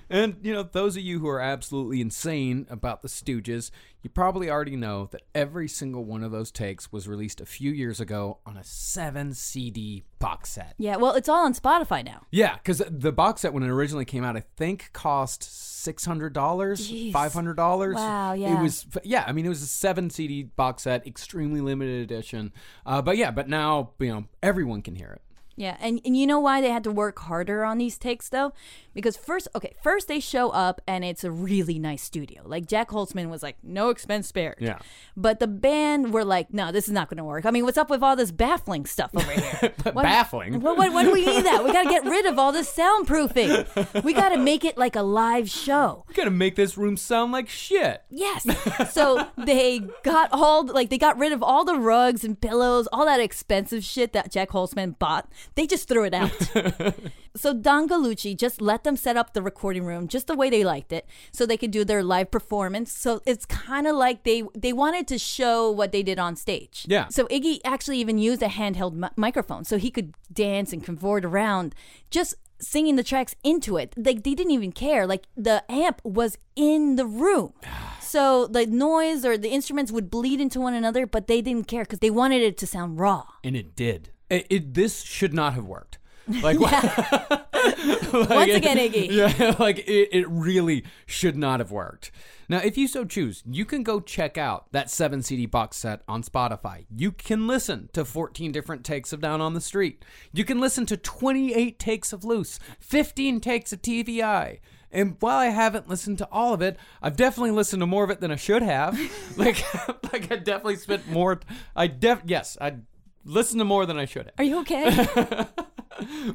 And, you know, those of you who are absolutely insane about the Stooges, you probably already know that every single one of those takes was released a few years ago on a 7 CD box set. Yeah, well, it's all on Spotify now. Yeah, because the box set when it originally came out, I think cost six hundred dollars, five hundred dollars. Wow, yeah. It was, yeah. I mean, it was a seven CD box set, extremely limited edition. Uh, but yeah, but now you know everyone can hear it. Yeah, and, and you know why they had to work harder on these takes though? Because first, okay, first they show up and it's a really nice studio. Like Jac Holzman was like, no expense spared. Yeah. But the band were like, no, this is not going to work. I mean, what's up with all this baffling stuff over here? [laughs] Why- Baffling. What, what, what do we need that? We got to get rid of all this soundproofing. We got to make it like a live show. We gotta make this room sound like shit. Yes. [laughs] So they got all like they got rid of all the rugs and pillows, all that expensive shit that Jac Holzman bought. They just threw it out. [laughs] so Don Gallucci just let them set up the recording room just the way they liked it, so they could do their live performance. So it's kind of like they they wanted to show what they did on stage. Yeah. So Iggy actually even used a handheld mi- microphone, so he could dance and cavort around, just singing the tracks into it. Like they didn't even care. Like the amp was in the room. [sighs] So the noise or the instruments would bleed into one another, but they didn't care because they wanted it to sound raw. And it did. It, it this should not have worked. Like, [laughs] [laughs] Once again, Iggy. [laughs] Yeah, like it, it really should not have worked. Now, if you so choose, you can go check out that 7 CD box set on Spotify. You can listen to 14 different takes of Down on the Street. You can listen to 28 takes of Loose, 15 takes of TV Eye. And while I haven't listened to all of it, I've definitely listened to more of it than I should have. like, like I definitely spent more. I def yes, I listened to more than I should have. Are you okay? [laughs]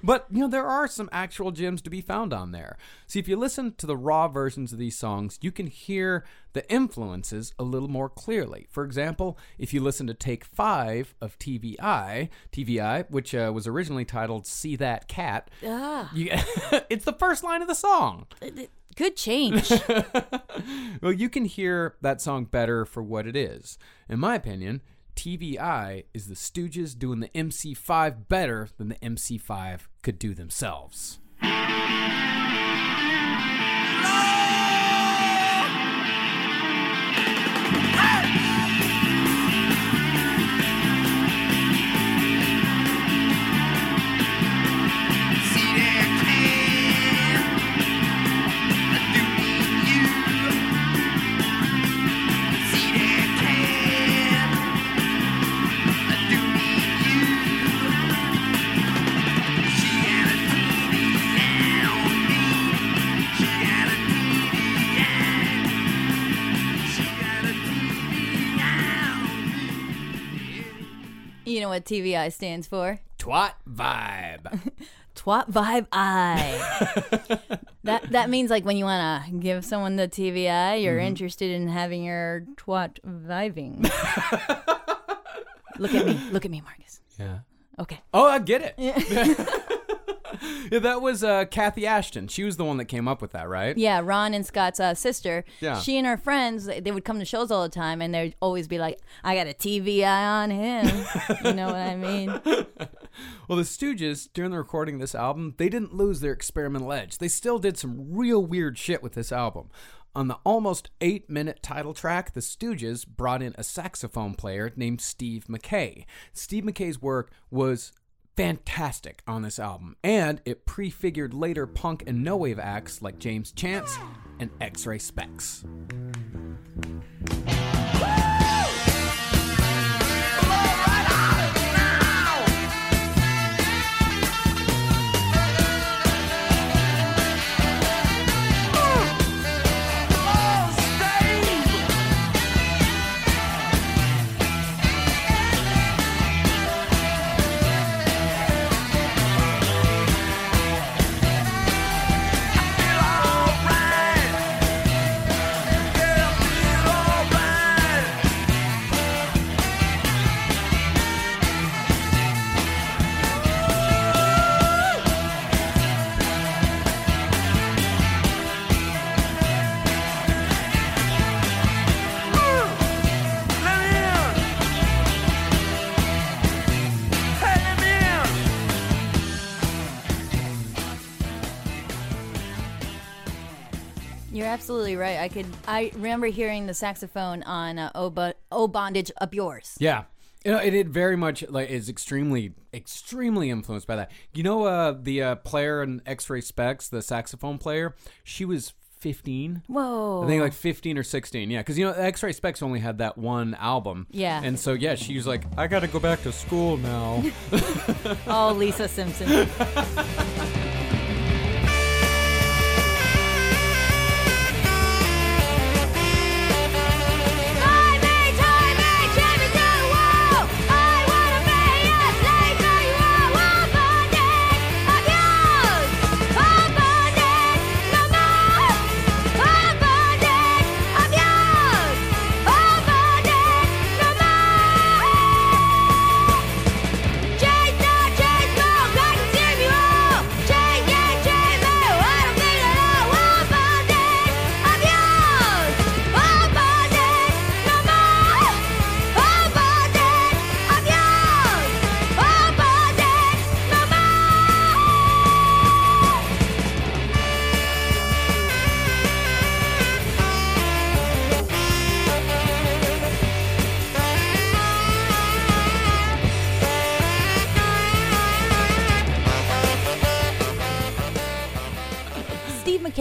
But you know there are some actual gems to be found on there. See, if you listen to the raw versions of these songs, you can hear the influences a little more clearly. For example, if you listen to take five of TV Eye, TVI, which uh, was originally titled "See That Cat," ah, you, [laughs] it's the first line of the song. good change. [laughs] Well, you can hear that song better for what it is. In my opinion, TV Eye is the Stooges doing the MC5 better than the MC5 could do themselves. You know what TV Eye stands for? Twat vibe. [laughs] Twat Vibe Eye. [laughs] that that means like when you want to give someone the TV Eye, you're Mm-hmm. interested in having your twat vibing. [laughs] look at me, look at me, Marcus. yeah. Okay. Oh, I get it. yeah, [laughs] that was uh, Kathy Asheton. She was the one that came up with that, right? Yeah, Ron and Scott's uh, sister. Yeah. She and her friends, they they would come to shows all the time, and they'd always be like, "I got a TV Eye on him." [laughs] you know what I mean? [laughs] Well, the Stooges, during the recording of this album, they didn't lose their experimental edge. They still did some real weird shit with this album. On the almost eight minute title track, the Stooges brought in a saxophone player named Steve Mackay. Steve Mackay's work was fantastic on this album, and it prefigured later punk and no wave acts like James Chance and X Ray Spex. You're absolutely right. I could. I remember hearing the saxophone on uh, "Oh, but oh, bondage up yours." Yeah. You know, it, it very much like is extremely, extremely influenced by that. You know, uh, the uh, player in X-Ray Spex, the saxophone player, she was 15. Whoa. I think like 15 or 16. Yeah, because you know, X-Ray Spex only had that one album. Yeah. And so yeah, she was like, I got to go back to school now. [laughs] oh, Lisa Simpson. [laughs]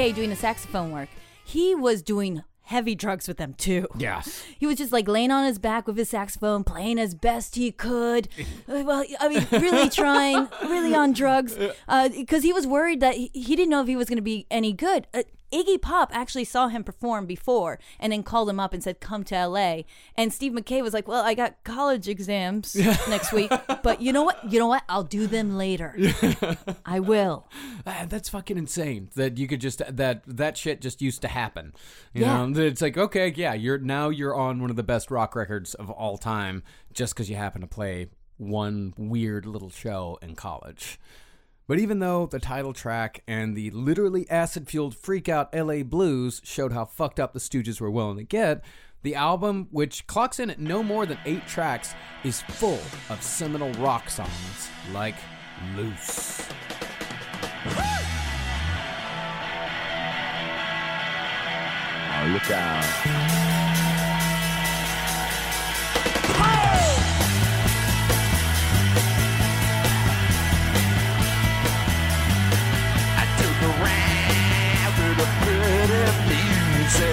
Mackay doing the saxophone work. He was doing heavy drugs with them too. yes. [laughs] He was just like laying on his back with his saxophone, playing as best he could. [laughs] Uh, well, I mean, really trying, really on drugs, [laughs] because he was worried that he, he didn't know if he was going to be any good. Uh, Iggy Pop actually saw him perform before and then called him up and said, Come to LA. And Steve Mackay was like, Well, I got college exams [laughs] next week, but you know what? You know what? I'll do them later. I will. [laughs] Ah, that's fucking insane. That you could just that that shit just used to happen. You Yeah. know, it's like okay, yeah, you're now you're on one of the best rock records of all time just because you happen to play one weird little show in college. But even though the title track and the literally acid fueled freak out LA blues showed how fucked up the Stooges were willing to get, the album, which clocks in at no more than eight tracks, is full of seminal rock songs like Loose. Oh, look out. I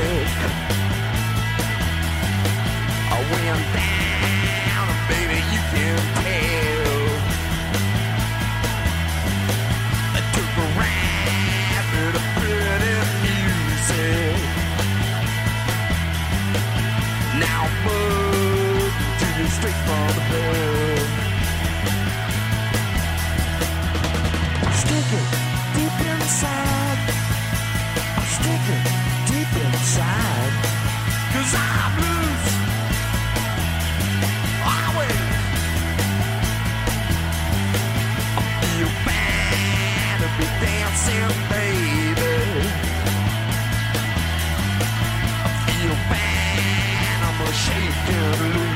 went down, baby, you can tell. I took a ride pretty music. Now to straight from the bed. Stick it deep inside. Shake and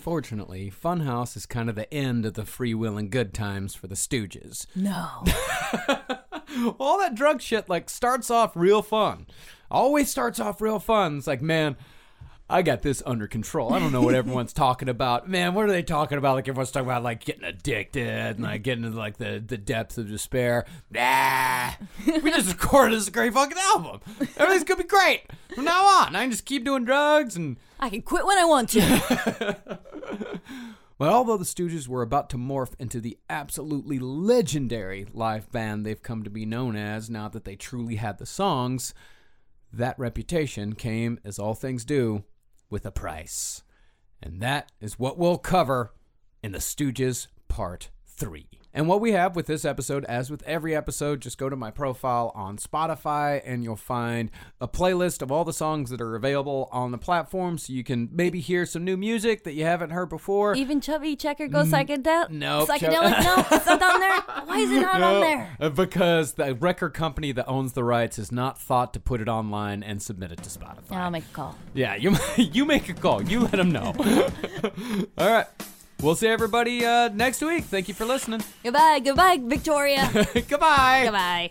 unfortunately, Funhouse is kind of the end of the free will and good times for the Stooges. No. [laughs] All that drug shit like starts off real fun. Always starts off real fun. It's like, man, I got this under control. I don't know what [laughs] everyone's talking about. Man, what are they talking about? Like everyone's talking about like getting addicted and like getting into like the, the depths of despair. Nah. We just recorded this great fucking album. Everything's gonna be great. From now on. I can just keep doing drugs and I can quit when I want to. [laughs] Well, although the Stooges were about to morph into the absolutely legendary live band they've come to be known as now that they truly had the songs, that reputation came, as all things do, with a price. And that is what we'll cover in the Stooges Part three. And what we have with this episode, as with every episode, just go to my profile on Spotify and you'll find a playlist of all the songs that are available on the platform so you can maybe hear some new music that you haven't heard before. Even Chubby Checker go psychedelic. nope, Chub- psychedelic. no, it's not on there. Why is it not on there? Uh, Because the record company that owns the rights has not thought to put it online and submit it to Spotify. I'll make a call. Yeah, you [laughs] you make a call. You let them know. [laughs] All right. We'll see everybody uh, next week. Thank you for listening. Goodbye, goodbye, Victoria. [laughs] Goodbye. goodbye.